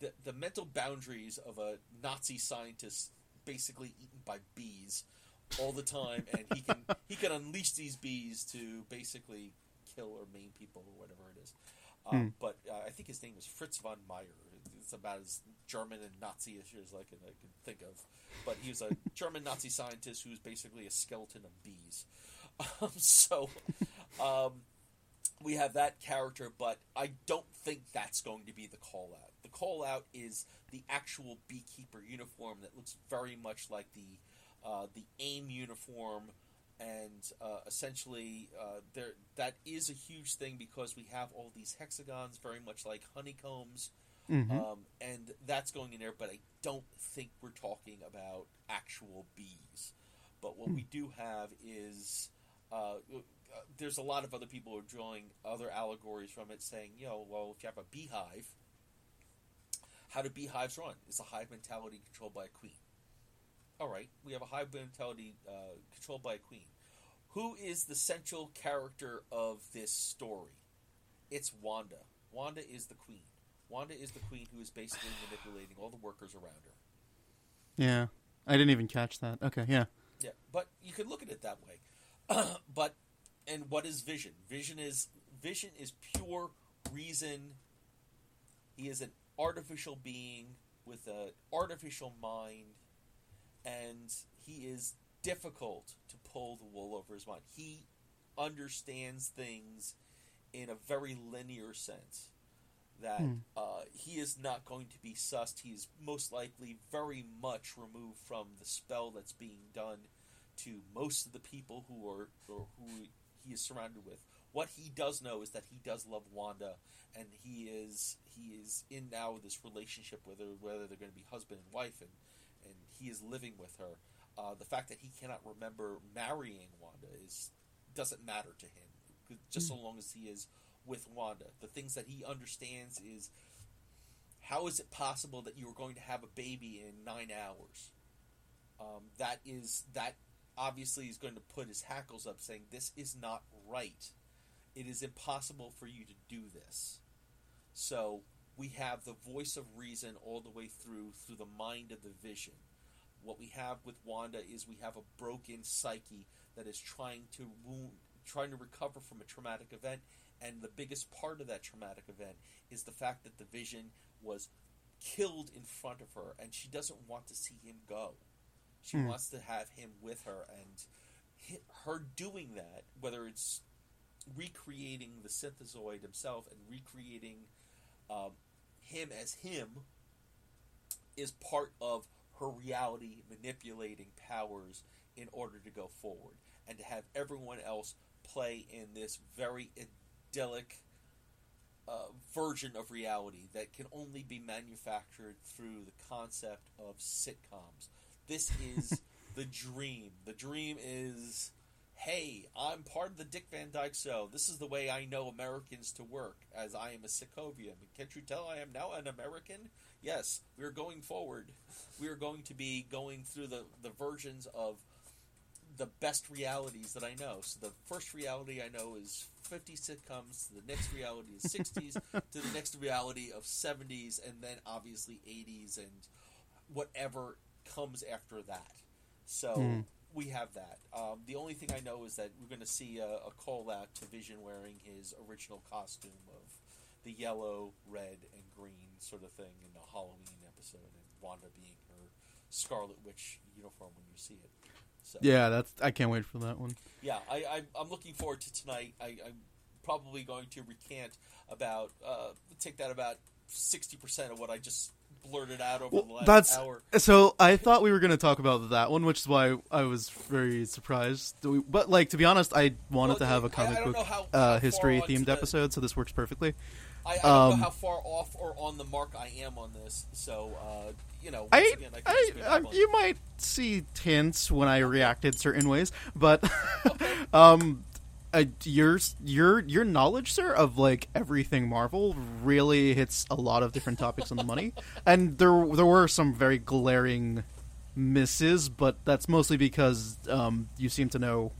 the the mental boundaries of a Nazi scientist basically eaten by bees all the time, and he can he can unleash these bees to basically kill or maim people or whatever it is. Um. But uh, I think his name is Fritz von Meyer. It's about as German and Nazi-ish as I can, I can think of. But he was a German Nazi scientist who's basically a skeleton of bees. Um, so um, we have that character, but I don't think that's going to be the call out. Call out is the actual beekeeper uniform that looks very much like the uh, the AIM uniform, and uh, essentially uh, there that is a huge thing because we have all these hexagons, very much like honeycombs, Mhm. um, and that's going in there. But I don't think we're talking about actual bees. But what we do have is uh, uh, there's a lot of other people who are drawing other allegories from it, saying, you know, well, if you have a beehive, how do beehives run? Is a hive mentality controlled by a queen? All right, we have a hive mentality uh, controlled by a queen. Who is the central character of this story? It's Wanda. Wanda is the queen. Wanda is the queen who is basically manipulating all the workers around her. Yeah, I didn't even catch that. Okay, yeah. Yeah, but you could look at it that way. but and what is vision? Vision is vision is pure reason. He is an artificial being with an artificial mind, and he is difficult to pull the wool over his mind. He understands things in a very linear sense. That Hmm. uh, he is not going to be sussed. He is most likely very much removed from the spell that's being done to most of the people who are or who he is surrounded with. What he does know is that he does love Wanda, and he is he is in now this relationship with her, whether they're going to be husband and wife, and and he is living with her. Uh, the fact that he cannot remember marrying Wanda is doesn't matter to him, just so long as he is with Wanda. The things that he understands is how is it possible that you are going to have a baby in nine hours? Um, that is that obviously is going to put his hackles up, saying this is not right. It is impossible for you to do this. So we have the voice of reason all the way through through the mind of the vision. What we have with Wanda is we have a broken psyche that is trying to wound, trying to recover from a traumatic event, and the biggest part of that traumatic event is the fact that the vision was killed in front of her, and she doesn't want to see him go. She Hmm. wants to have him with her, and her doing that, whether it's recreating the synthezoid himself and recreating um, him as him, is part of her reality manipulating powers in order to go forward and to have everyone else play in this very idyllic uh, version of reality that can only be manufactured through the concept of sitcoms. This is the dream. The dream is, hey, I'm part of the Dick Van Dyke Show. This is the way I know Americans to work, as I am a Sokovian. Can't you tell I am now an American? Yes, we are going forward. We are going to be going through the, the versions of the best realities that I know. So the first reality I know is 50 sitcoms. The next reality is 60s. to the next reality of 70s, and then obviously 80s and whatever comes after that. So Hmm. We have that. Um, the only thing I know is that we're going to see a, a call out to Vision wearing his original costume of the yellow, red, and green sort of thing in the Halloween episode, and Wanda being her Scarlet Witch uniform when you see it. So, Yeah, that's. I can't wait for that one. yeah, I, I, I'm looking forward to tonight. I, I'm probably going to recant about uh, take that about sixty percent of what I just blurted out over the last that's hour. so. I thought we were going to talk about that one, which is why I was very surprised. But like to be honest, I wanted Well, to have a comic book how- uh, history themed the- episode, so this works perfectly. I, I don't Um, know how far off or on the mark I am on this, so uh, you know. I, again, I, I, you might see hints when I reacted certain ways, but um, uh, your your your knowledge, sir, of like everything Marvel really hits a lot of different topics on the money, and there there were some very glaring misses, but that's mostly because um, you seem to know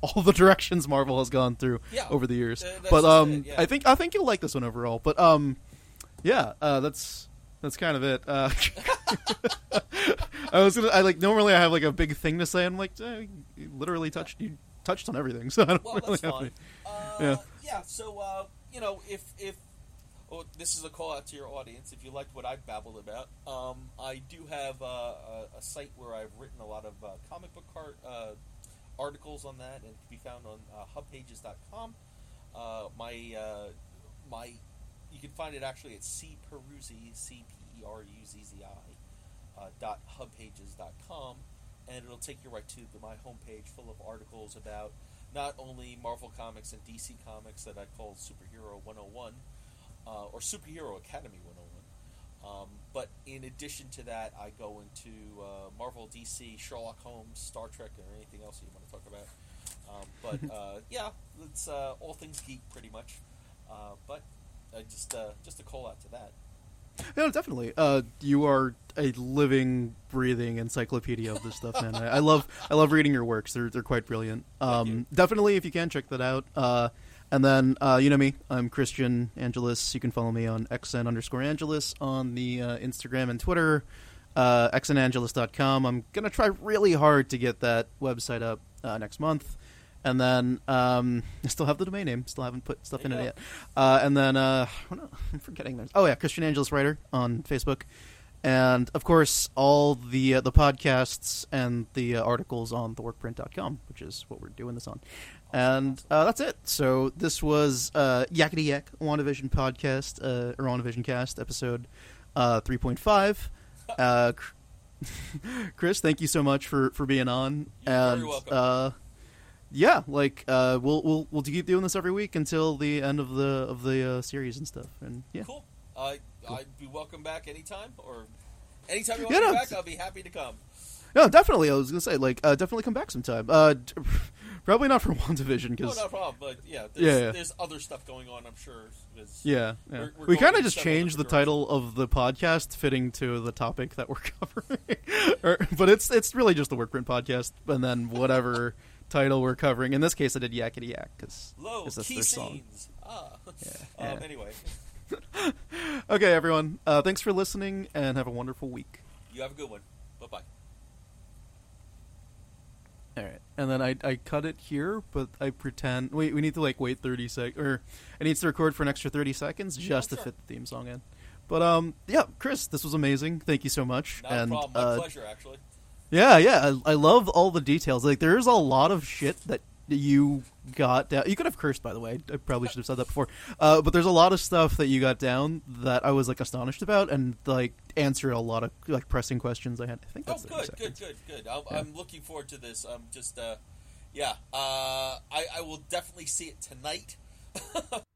all the directions Marvel has gone through Yeah. over the years. Uh, but um, it, yeah. I think I think you'll like this one overall. But um, yeah, uh, that's that's kind of it. Uh, I was gonna, I like normally I have like a big thing to say. I'm like, eh, literally touched you touched on everything, so I don't Well, really that's have fine. any- Uh, Yeah. yeah. So uh, you know, if if oh, this is a call out to your audience, if you liked what I babbled about, um, I do have uh, a, a site where I've written a lot of uh, comic book art, uh, articles on that, and it can be found on uh, hubpages.com. Uh, my uh, my you can find it actually at C Peruzzi, C P E R U Z Z I uh, dot hubpages.com, and it'll take you right to the, my homepage full of articles about not only Marvel Comics and DC Comics that I call Superhero 101 uh, or Superhero Academy 101, um, but in addition to that, I go into uh, Marvel, DC, Sherlock Holmes, Star Trek, or anything else you want to talk about. Um, but uh, yeah, it's uh, all things geek pretty much. Uh, but uh, just uh, just a call out to that. No, definitely. Uh, you are a living, breathing encyclopedia of this stuff, man. I, I love, I love reading your works. They're they're quite brilliant. Um, definitely, if you can check that out. Uh, and then uh, you know me, I'm Christian Angelus. You can follow me on xn underscore Angelus on the uh, Instagram and Twitter. Uh, xnangelus.com. I'm gonna try really hard to get that website up uh, next month. And then um, I still have the domain name. Still haven't put stuff There in it go. yet. Uh, and then uh, I'm forgetting. There's, oh yeah, Christian Angelus writer on Facebook, and of course all the uh, the podcasts and the uh, articles on theworkprint.com, which is what we're doing this on. And uh, that's it. So this was uh, Yakety Yak WandaVision podcast uh, or WandaVision cast episode uh, 3.5. Uh, Chris, thank you so much for, for being on. You're and very welcome. uh, yeah, like uh, we'll we'll we'll keep doing this every week until the end of the of the uh, series and stuff. And yeah, Cool. Uh, I'd be welcome back anytime, or anytime you want Yeah, me no, back, I'll be happy to come. no, definitely. I was gonna say like uh, definitely come back sometime. Uh, probably not for WandaVision No, because no problem. But yeah, there's, Yeah, yeah. there's other stuff going on. I'm sure. Yeah, yeah. We're- we're we kind of just changed the title of the podcast fitting to the topic that we're covering. or, but it's it's really just the Workprint podcast, and then whatever title we're covering. In this case, I did Yakety Yak because that's their song. Ah. yeah. Um, anyway, Okay, everyone. Uh, thanks for listening, and have a wonderful week. you have a good one. Bye bye. All right, and then I I cut it here, but I pretend. Wait, we need to like wait thirty sec, or it needs to record for an extra thirty seconds just to sure. fit the theme song in. But um, yeah, Chris, this was amazing. Thank you so much. Not and a problem. My uh, pleasure, actually. Yeah, yeah, I, I love all the details. Like, there's a lot of shit that you got down. You could have cursed, by the way. I probably should have said that before. Uh, but there's a lot of stuff that you got down that I was like astonished about, and like answered a lot of like pressing questions I had. I think Oh, that's 30 good, good, good, good. I'm, Yeah. I'm looking forward to this. I'm just, uh, yeah. Uh, I, I will definitely see it tonight.